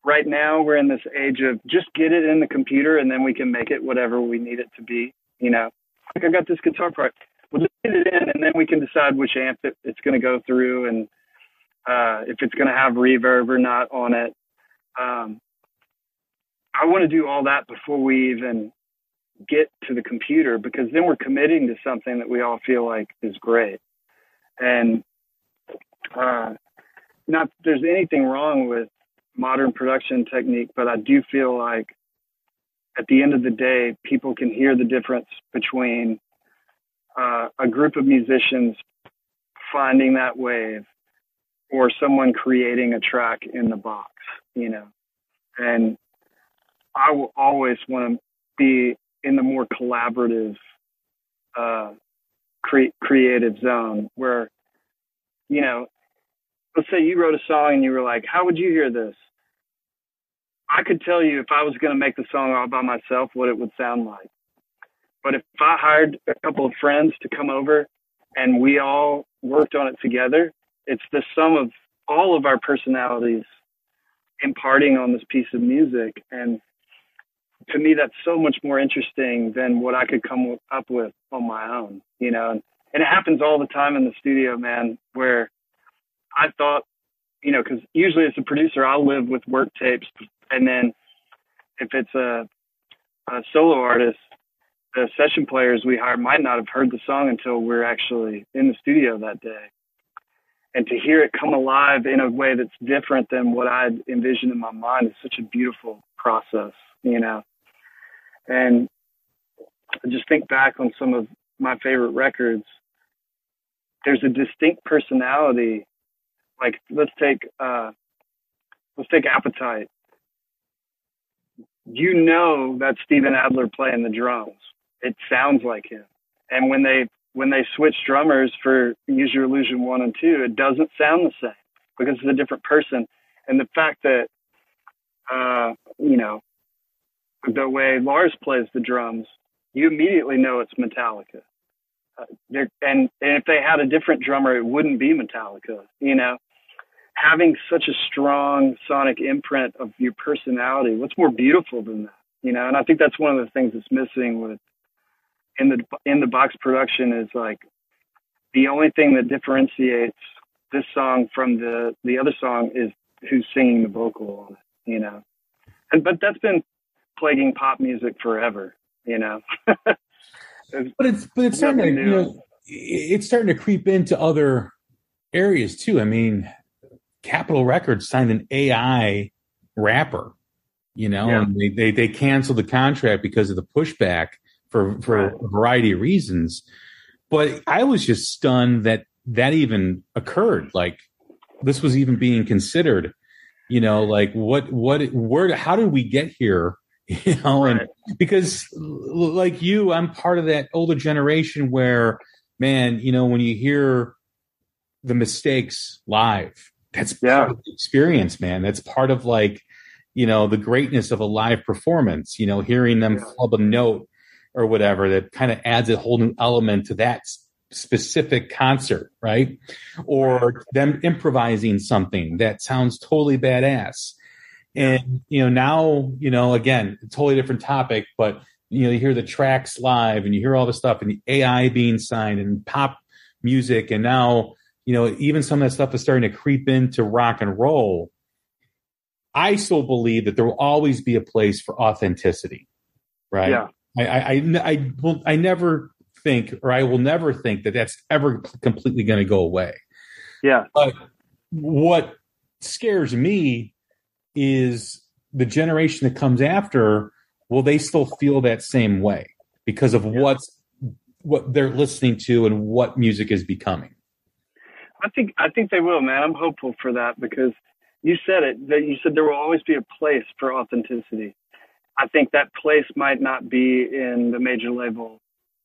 right now we're in this age of just get it in the computer and then we can make it whatever we need it to be. You know, like I got this guitar part. We'll just get it in and then we can decide which amp it, it's going to go through and uh, if it's going to have reverb or not on it. Um, I want to do all that before we even get to the computer because then we're committing to something that we all feel like is great. And uh, not there's anything wrong with modern production technique, but I do feel like at the end of the day, people can hear the difference between uh, a group of musicians finding that wave or someone creating a track in the box, you know. And I will always want to be in the more collaborative, uh, cre- creative zone where, you know, let's say you wrote a song and you were like, how would you hear this? I could tell you if I was going to make the song all by myself, what it would sound like. But if I hired a couple of friends to come over and we all worked on it together, it's the sum of all of our personalities imparting on this piece of music. And to me, that's so much more interesting than what I could come up with on my own, you know. And, it happens all the time in the studio, man, where I thought, you know, because usually as a producer, I'll live with work tapes, and then if it's a, a solo artist, the session players we hire might not have heard the song until we're actually in the studio that day. And to hear it come alive in a way that's different than what I'd envisioned in my mind is such a beautiful process, you know. And I just think back on some of my favorite records. There's a distinct personality. Like let's take uh, let's take Appetite. You know that's Steven Adler playing the drums. It sounds like him. And when they when they switch drummers for Use Your Illusion one and two, it doesn't sound the same because it's a different person. And the fact that uh, you know the way Lars plays the drums, you immediately know it's Metallica. Uh, and, and if they had a different drummer, it wouldn't be Metallica. You know, having such a strong sonic imprint of your personality, what's more beautiful than that? You know, and I think that's one of the things that's missing with in the in the box production is like the only thing that differentiates this song from the the other song is who's singing the vocal on it. You know, and but that's been plaguing pop music forever. You know. but it's but it's starting to you know it's starting to creep into other areas too. I mean, Capitol Records signed an AI rapper, you know, yeah. and they, they they canceled the contract because of the pushback for for right. a variety of reasons. But I was just stunned that that even occurred. Like this was even being considered. You know, like what what where how did we get here? You know, right. and because like you, I'm part of that older generation where, man, you know, when you hear the mistakes live, that's yeah. part of the experience, man. That's part of like, you know, the greatness of a live performance. You know, hearing them yeah. club a note or whatever that kind of adds a whole new element to that specific concert, right? Or them improvising something that sounds totally badass. And, you know, now, you know, again, totally different topic, but, you know, you hear the tracks live and you hear all the stuff and the AI being signed and pop music. And now, you know, even some of that stuff is starting to creep into rock and roll. I still believe that there will always be a place for authenticity, right? Yeah. I, I, I, will, I never think, or I will never think that that's ever completely going to go away. Yeah. But what scares me is the generation that comes after. Will they still feel that same way because of yeah. what's what they're listening to and what music is becoming? I think I think they will, man. I'm hopeful for that because you said it. That you said there will always be a place for authenticity. I think that place might not be in the major label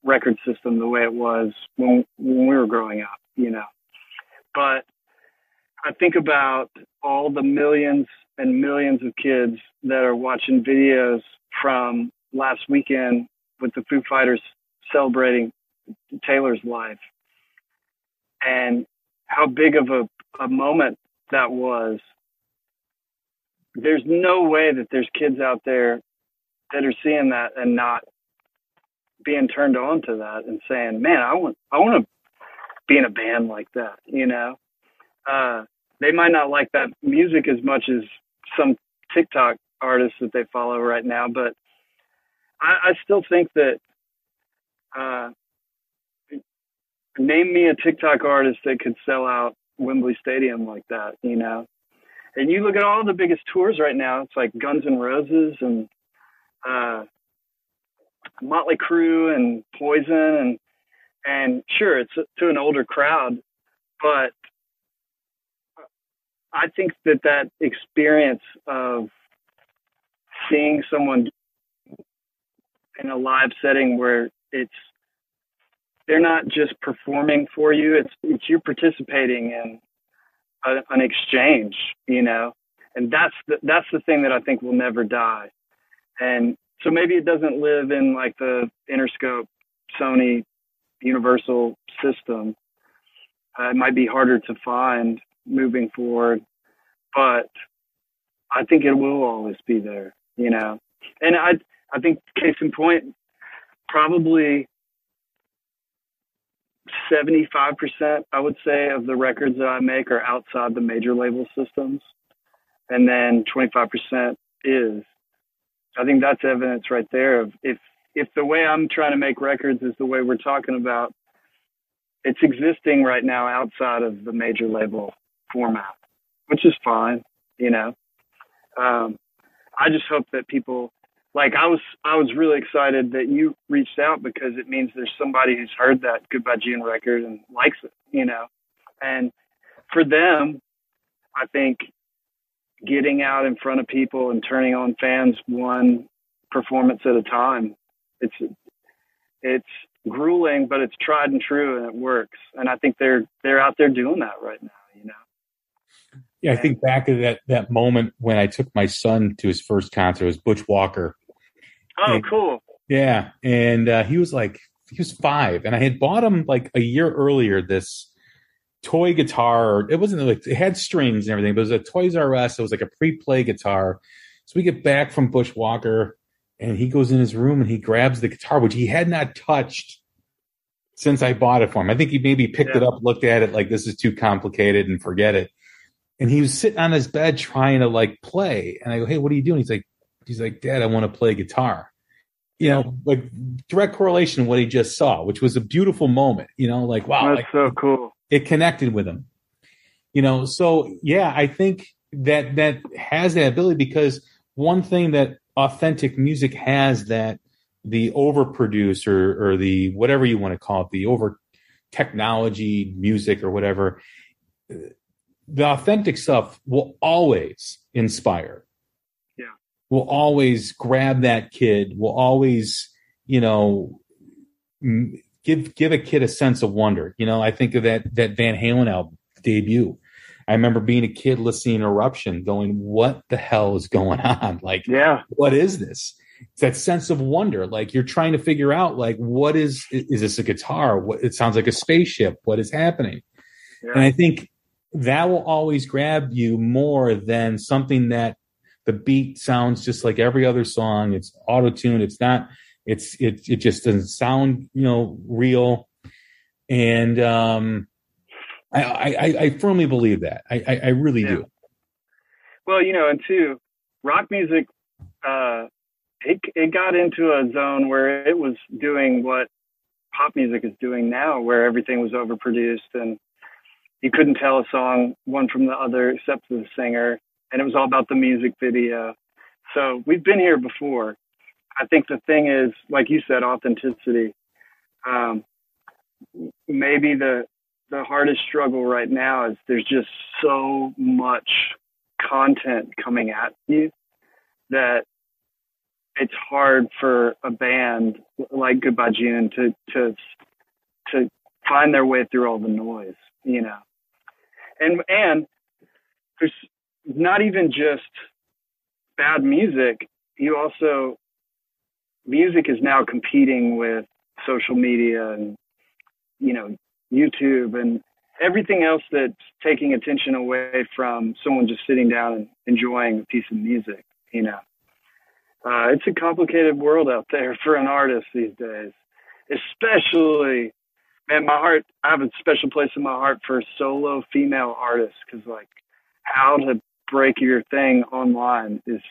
record system the way it was when when we were growing up, you know. But I think about all the millions and millions of kids that are watching videos from last weekend with the Foo Fighters celebrating Taylor's life and how big of a, a moment that was. There's no way that there's kids out there that are seeing that and not being turned on to that and saying, "Man, I want I want to be in a band like that." You know, uh, they might not like that music as much as some TikTok artists that they follow right now, but I, I still think that. Uh, name me a TikTok artist that could sell out Wembley Stadium like that, you know. And you look at all the biggest tours right now. It's like Guns N' Roses and uh, Motley Crue and Poison and and sure it's to an older crowd, but I think that that experience of seeing someone in a live setting where it's they're not just performing for you it's it's you participating in a, an exchange you know? And that's the that's the thing that I think will never die and so maybe it doesn't live in like the Interscope, Sony, Universal system. Uh, it might be harder to find moving forward, but I think it will always be there, you know. And I, I think case in point, probably 75%, I would say, of the records that I make are outside the major label systems. And then 25% is. I think that's evidence right there of if, if the way I'm trying to make records is the way we're talking about, it's existing right now outside of the major label format, which is fine, you know. Um, I just hope that people like I was I was really excited that you reached out because it means there's somebody who's heard that Goodbye June record and likes it, you know. And for them, I think getting out in front of people and turning on fans one performance at a time, it's it's grueling, but it's tried and true and it works. And I think they're they're out there doing that right now, you know. Yeah, I think back to that that moment when I took my son to his first concert. It was Butch Walker. Oh, And- cool. Yeah, and uh, he was like he was five, and I had bought him like a year earlier this toy guitar. It wasn't like it had strings and everything, but it was a Toys R Us. It was like a pre-play guitar. So we get back from Butch Walker, and he goes in his room and he grabs the guitar, which he had not touched since I bought it for him. I think he maybe picked it up, looked at it like this is too complicated, and forget it. And he was sitting on his bed trying to like play, and I go, "Hey, what are you doing?" He's like, "He's like, Dad, I want to play guitar." You know, like direct correlation to what he just saw, which was a beautiful moment. You know, like wow, That's like, so cool. It connected with him. You know, so yeah, I think that that has that ability because one thing that authentic music has that the overproduce or, or the whatever you want to call it, the over technology music or whatever, the authentic stuff will always inspire. Yeah. Will always grab that kid, will always, you know, m- give give a kid a sense of wonder. You know, I think of that that Van Halen album debut. I remember being a kid listening to Eruption, going, "What the hell is going on? Like, Yeah. what is this?" It's that sense of wonder. Like you're trying to figure out, like, what is is this a guitar? What it sounds like a spaceship. What is happening? Yeah. And I think that will always grab you more than something that the beat sounds just like every other song. It's auto tuned. It's not. It's it it just doesn't sound you know real. And um, I I, I firmly believe that. I I, I really Yeah. do. Well, you know, and two, rock music, uh, it it got into a zone where it was doing what pop music is doing now, where everything was overproduced and you couldn't tell a song one from the other except for the singer, and it was all about the music video. So we've been here before. I think the thing is, like you said, authenticity. Um, maybe the the hardest struggle right now is there's just so much content coming at you that it's hard for a band like Goodbye June to to to find their way through all the noise, you know. And and there's not even just bad music. You also music is now competing with social media and you know YouTube and everything else that's taking attention away from someone just sitting down and enjoying a piece of music, you know. Uh, it's a complicated world out there for an artist these days, especially, man, my heart, I have a special place in my heart for solo female artists because, like, how to break your thing online is,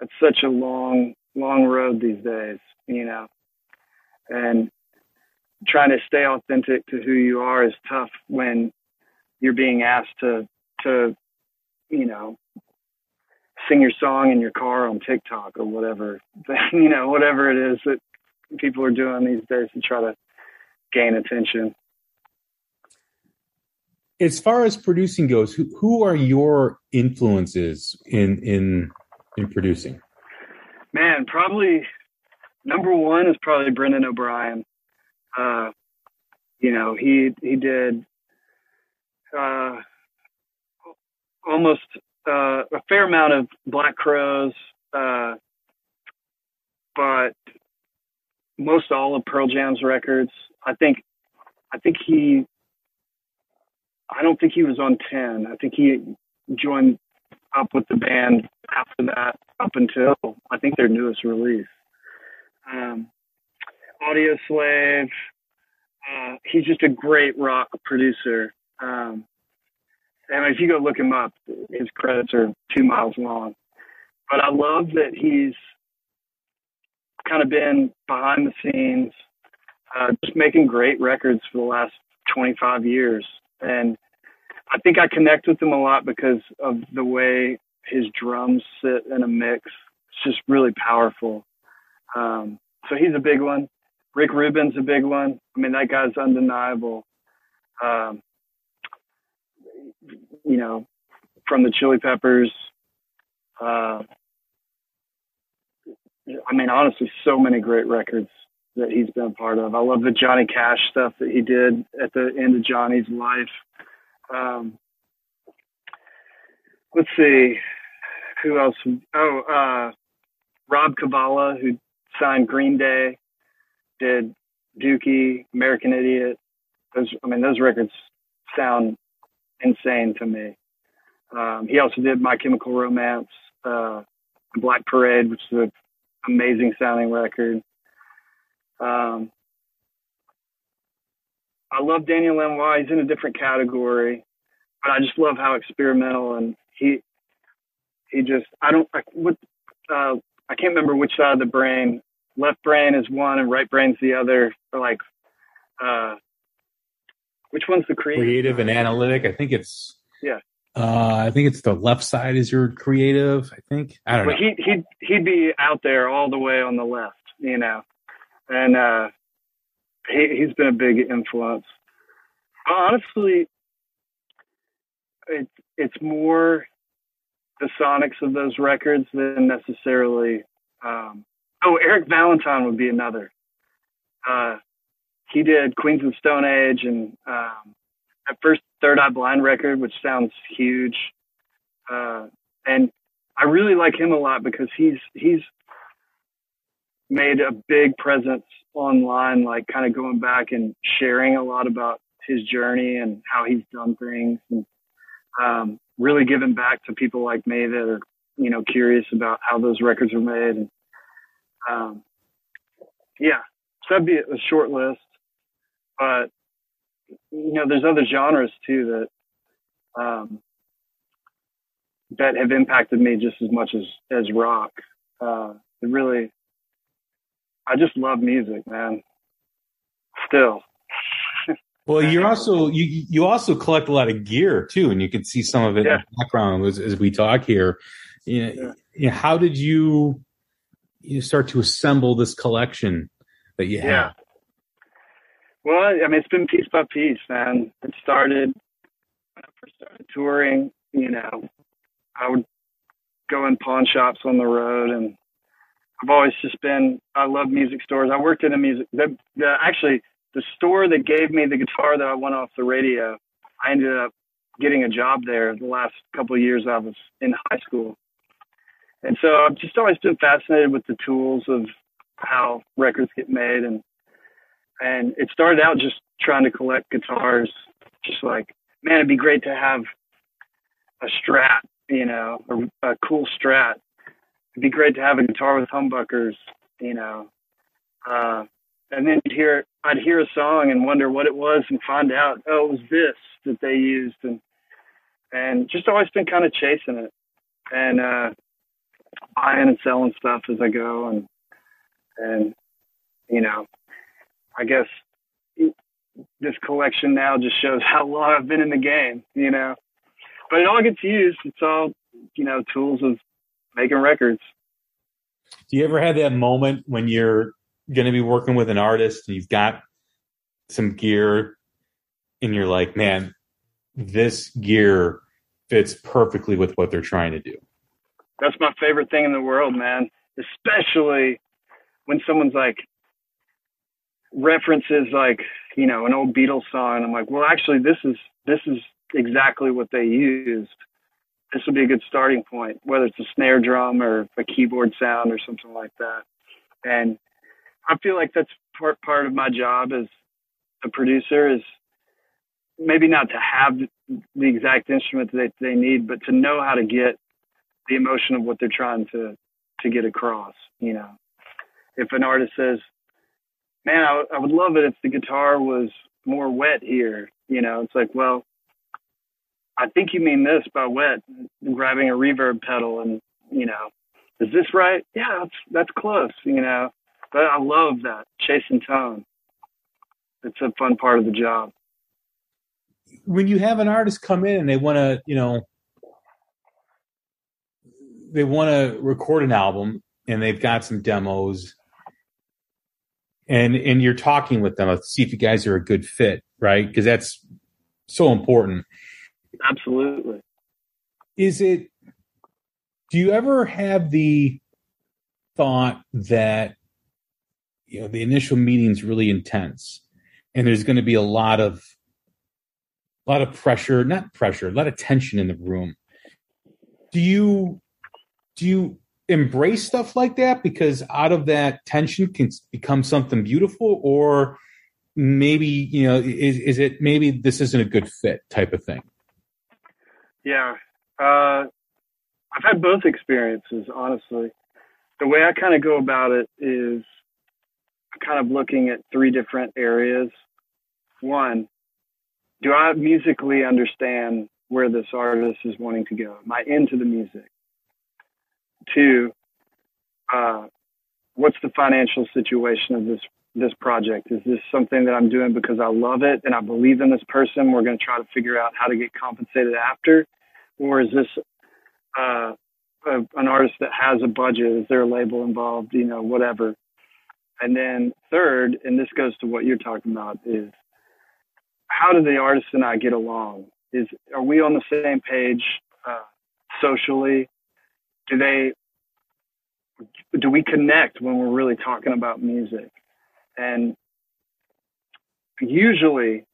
it's such a long, long road these days, you know. And trying to stay authentic to who you are is tough when you're being asked to to you know sing your song in your car on TikTok or whatever you know whatever it is that people are doing these days to try to gain attention. As far as producing goes, who who are your influences in in in producing? Man, probably number one is probably Brendan O'Brien. Uh, you know, he he did uh, almost uh, a fair amount of Black Crowes, uh, but most all of Pearl Jam's records. I think I think he I don't think he was on ten. I think he joined up with the band after that up until I think their newest release. Um, Audio Slave, uh, he's just a great rock producer. Um, and if you go look him up, his credits are two miles long. But I love that he's kind of been behind the scenes, uh, just making great records for the last 25 years. And I think I connect with him a lot because of the way his drums sit in a mix. It's just really powerful. Um, so he's a big one. Rick Rubin's a big one. I mean, that guy's undeniable. Um, you know, from the Chili Peppers. Uh, I mean, honestly, so many great records that he's been a part of. I love the Johnny Cash stuff that he did at the end of Johnny's life. Um, let's see, who else? Oh, uh, Rob Cavallo, who signed Green Day, did Dookie, American Idiot. Those, I mean, those records sound insane to me. Um, he also did My Chemical Romance, uh, Black Parade, which is an amazing sounding record. Um, I love Daniel Lanois. He's in a different category, but I just love how experimental and he he just I don't I, what uh, I can't remember which side of the brain. Left brain is one and right brain's the other. Or like, uh, which one's the creative? Creative and analytic. I think it's yeah. Uh, I think it's the left side is your creative. I think I don't but know. He he'd he'd be out there all the way on the left, you know, and uh, he he's been a big influence. Honestly, it it's more the sonics of those records than necessarily. Um, oh, Eric Valentine would be another. Uh, he did Queens of Stone Age and um, that first Third Eye Blind record, which sounds huge. Uh, and I really like him a lot because he's he's made a big presence online, like kind of going back and sharing a lot about his journey and how he's done things, and um, really giving back to people like me that are you know curious about how those records are made. And um, yeah, so that'd be a short list, but you know, there's other genres too that um, that have impacted me just as much as as rock. Uh, it really, I just love music, man. Still. Well, you're also you you also collect a lot of gear too, and you can see some of it Yeah. in the background as, as we talk here. You know, Yeah. you know, how did you you start to assemble this collection that you have? Yeah. Well, I mean, it's been piece by piece, man. It started when I first started touring. You know, I would go in pawn shops on the road, and I've always just been. I love music stores. I worked in a music. The, the actually the store that gave me the guitar that I went off the radio. I ended up getting a job there the last couple of years I was in high school. And so I've just always been fascinated with the tools of how records get made and and it started out just trying to collect guitars just like man it'd be great to have a strat you know a, a cool strat it'd be great to have a guitar with humbuckers you know uh and then you'd hear I'd hear a song and wonder what it was and find out oh it was this that they used and and just always been kind of chasing it and uh buying and selling stuff as I go and and you know I guess this collection now just shows how long I've been in the game, you know. But it all gets used. It's all, you know, tools of making records. Do you ever have that moment when you're going to be working with an artist and you've got some gear and you're like, man, this gear fits perfectly with what they're trying to do? That's my favorite thing in the world, man. Especially when someone's like references like, you know, an old Beatles song. I'm like, well, actually, this is this is exactly what they used. This would be a good starting point, whether it's a snare drum or a keyboard sound or something like that. And I feel like that's part part of my job as a producer is maybe not to have the exact instrument that they, they need, but to know how to get the emotion of what they're trying to to get across. You know, if an artist says, man, I, I would love it if the guitar was more wet here. You know, it's like, well, I think you mean this by wet, grabbing a reverb pedal and, you know, is this right? Yeah, that's, that's close, you know, but I love that chasing tone. It's a fun part of the job. When you have an artist come in and they want to, you know, they want to record an album and they've got some demos and and you're talking with them to see if you guys are a good fit, right? Because that's so important. Absolutely. Is it? Do you ever have the thought that you know the initial meeting's really intense, and there's going to be a lot of a lot of pressure, not pressure, a lot of tension in the room. Do you do you embrace stuff like that because out of that tension can become something beautiful or maybe you know is, is it maybe this isn't a good fit type of thing yeah. Uh, i've had both experiences honestly. The way i kind of go about it is kind of looking at three different areas. One do i musically understand where this artist is wanting to go? Am i into the music? Two, uh, what's the financial situation of this this project? Is this something that I'm doing because I love it and I believe in this person? We're going to try to figure out how to get compensated after, or is this uh, a, an artist that has a budget? Is there a label involved? You know, whatever. And then third, and this goes to what you're talking about, is how do the artist and I get along? Is are we on the same page uh, socially? do they do we connect when we're really talking about music and usually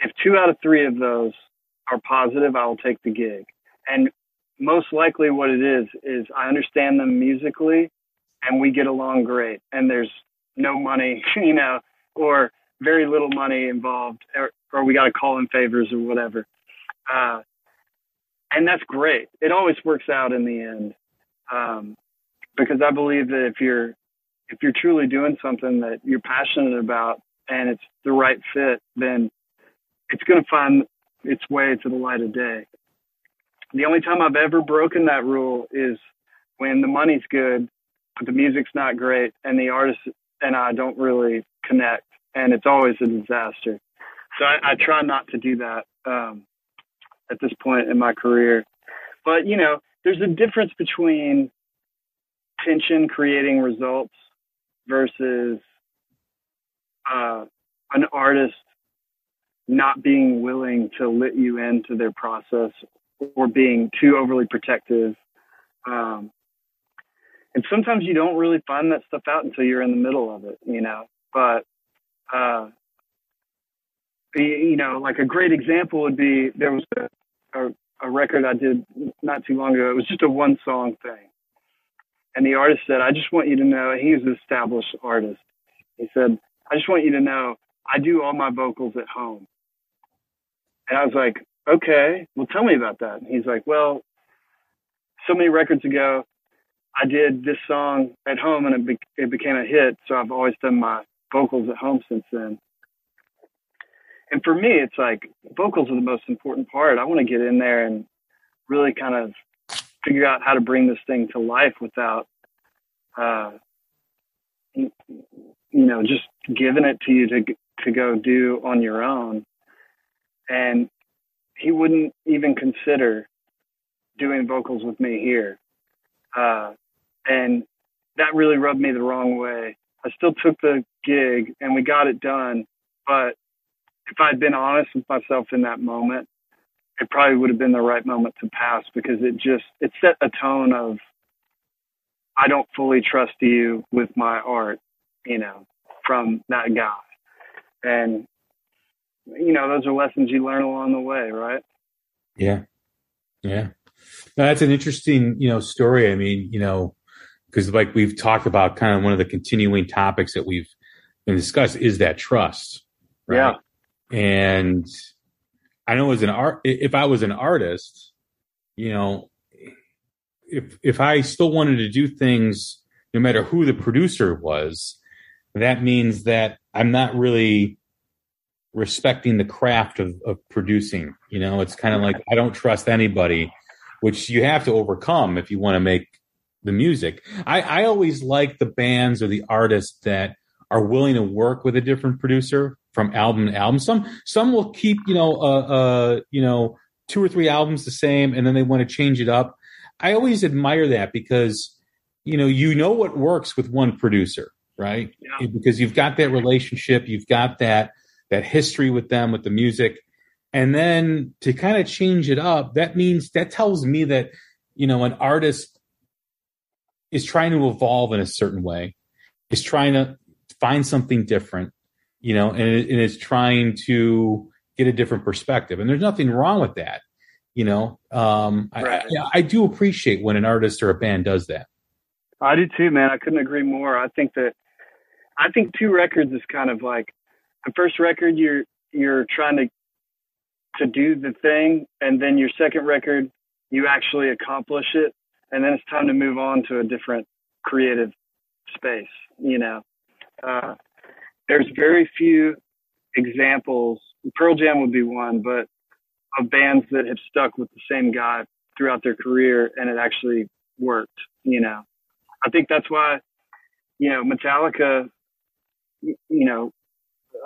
if two out of three of those are positive i will take the gig and most likely what it is is i understand them musically and we get along great and there's no money you know or very little money involved or, or we got to call in favors or whatever uh, and that's great. It always works out in the end, um, because I believe that if you're if you're truly doing something that you're passionate about and it's the right fit, then it's going to find its way to the light of day. The only time I've ever broken that rule is when the money's good, but the music's not great, and the artist and I don't really connect, and it's always a disaster. So I, I try not to do that. Um, at this point in my career. But, you know, there's a difference between tension creating results versus uh, an artist not being willing to let you into their process or being too overly protective. Um, and sometimes you don't really find that stuff out until you're in the middle of it, you know. But uh, you know, like a great example would be there was a, a, a record I did not too long ago. It was just a one song thing. And the artist said, I just want you to know, he's an established artist. He said, I just want you to know, I do all my vocals at home. And I was like, okay, well, tell me about that. And he's like, well, so many records ago, I did this song at home and it, be- it became a hit. So I've always done my vocals at home since then and for me, it's like vocals are the most important part. I want to get in there and really kind of figure out how to bring this thing to life without, uh, you know, just giving it to you to to go do on your own. And he wouldn't even consider doing vocals with me here, uh, and that really rubbed me the wrong way. I still took the gig and we got it done, but if I'd been honest with myself in that moment, it probably would have been the right moment to pass because it just it set a tone of I don't fully trust you with my art, you know, from that guy. And you know, those are lessons you learn along the way, right? Yeah. Yeah. that's an interesting, you know, story. I mean, you know, because like we've talked about kind of one of the continuing topics that we've been discussed is that trust. Right? Yeah. And I know as an art, if I was an artist, you know, if if I still wanted to do things, no matter who the producer was, that means that I'm not really respecting the craft of, of producing. You know, it's kind of like I don't trust anybody, which you have to overcome if you want to make the music. I, I always like the bands or the artists that are willing to work with a different producer from album to album. Some some will keep you know uh, uh you know two or three albums the same, and then they want to change it up. I always admire that because you know you know what works with one producer, right? Yeah. Because you've got that relationship, you've got that that history with them with the music, and then to kind of change it up, that means that tells me that you know an artist is trying to evolve in a certain way, is trying to find something different, you know, and, it, and is trying to get a different perspective. And there's nothing wrong with that. You know, um, right. I, I do appreciate when an artist or a band does that. I do too, man. I couldn't agree more. I think that I think two records is kind of like the first record you're you're trying to to do the thing, and then your second record you actually accomplish it, and then it's time to move on to a different creative space. You know, uh, there's very few examples. Pearl Jam would be one, but of bands that have stuck with the same guy throughout their career and it actually worked, you know. I think that's why, you know, Metallica, you know,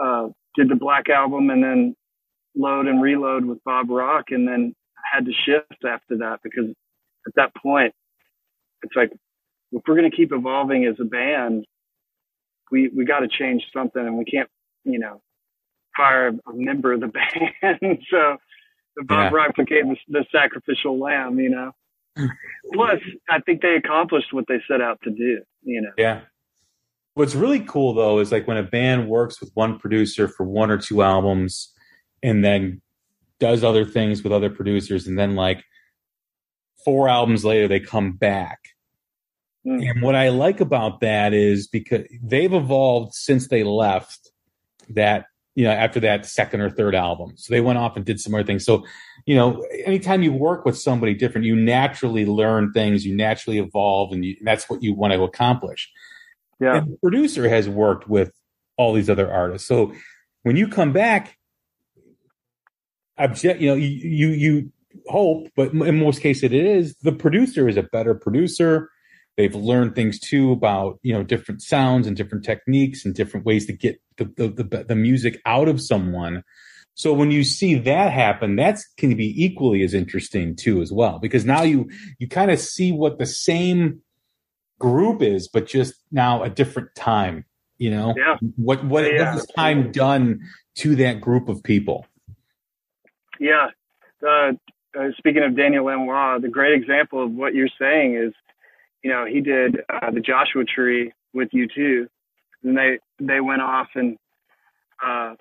uh, did the Black Album and then load and reload with Bob Rock and then had to shift after that because at that point, it's like, if we're going to keep evolving as a band, we we got to change something, and we can't, you know, fire a member of the band. so the Bob yeah. Rock became the, the sacrificial lamb, you know. Plus, I think they accomplished what they set out to do, you know. Yeah. What's really cool though is like when a band works with one producer for one or two albums and then does other things with other producers and then like four albums later they come back Mm. And what I like about that is because they've evolved since they left that, you know, after that second or third album. So they went off and did some other things. So, you know, anytime you work with somebody different, you naturally learn things, you naturally evolve, and, you, and that's what you want to accomplish. Yeah. And the producer has worked with all these other artists. So when you come back, object, you know, you, you, you hope, but in most cases it is the producer is a better producer They've learned things too about you know different sounds and different techniques and different ways to get the the, the, the music out of someone. So when you see that happen, that's can be equally as interesting too as well because now you you kind of see what the same group is, but just now a different time. You know, yeah. what what, yeah. what has time done to that group of people? Yeah. Uh, uh, speaking of Daniel Lanois, the great example of what you're saying is you know, he did uh, the Joshua Tree with U2, and they they went off and uh,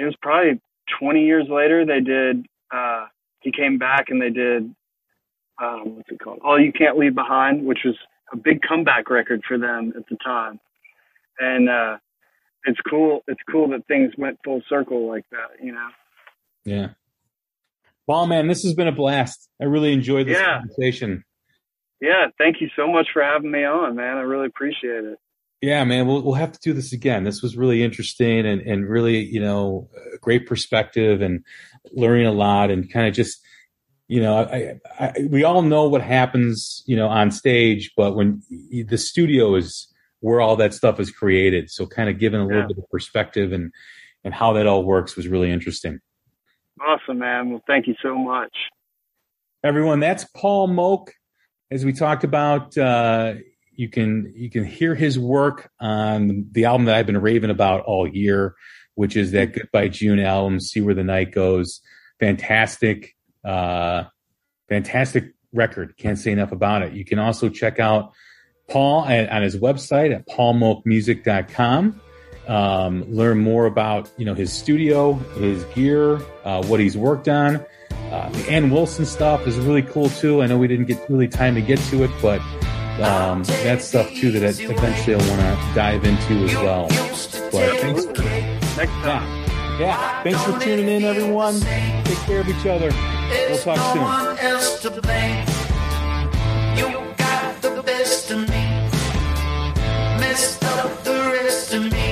it was probably 20 years later they did. Uh, he came back and they did um, what's it called? All You Can't Leave Behind, which was a big comeback record for them at the time, and uh, it's cool. It's cool that things went full circle like that. You know. Yeah. Well, man, this has been a blast. I really enjoyed this yeah. conversation. Yeah, thank you so much for having me on, man. I really appreciate it. Yeah, man, we'll we'll have to do this again. This was really interesting and and really, you know, great perspective and learning a lot and kind of just, you know, I, I, we all know what happens, you know, on stage, but when the studio is where all that stuff is created, so kind of giving a little yeah. bit of perspective and and how that all works was really interesting. Awesome, man. Well, thank you so much. Everyone, that's Paul Moak as we talked about, uh, you can you can hear his work on the album that I've been raving about all year, which is that Goodbye June album. See where the night goes. Fantastic, uh, fantastic record. Can't say enough about it. You can also check out Paul at, on his website at paulmoakmusic.com. Um, learn more about you know his studio, his gear, uh, what he's worked on. Uh, the Ann Wilson stuff is really cool too. I know we didn't get really time to get to it, but um, that's stuff too that I, eventually I want to dive into as well. But thanks for next time. Yeah. thanks for tuning in, everyone. Take care of each other. We'll talk soon. You got the best of me, messed up the rest of Cheers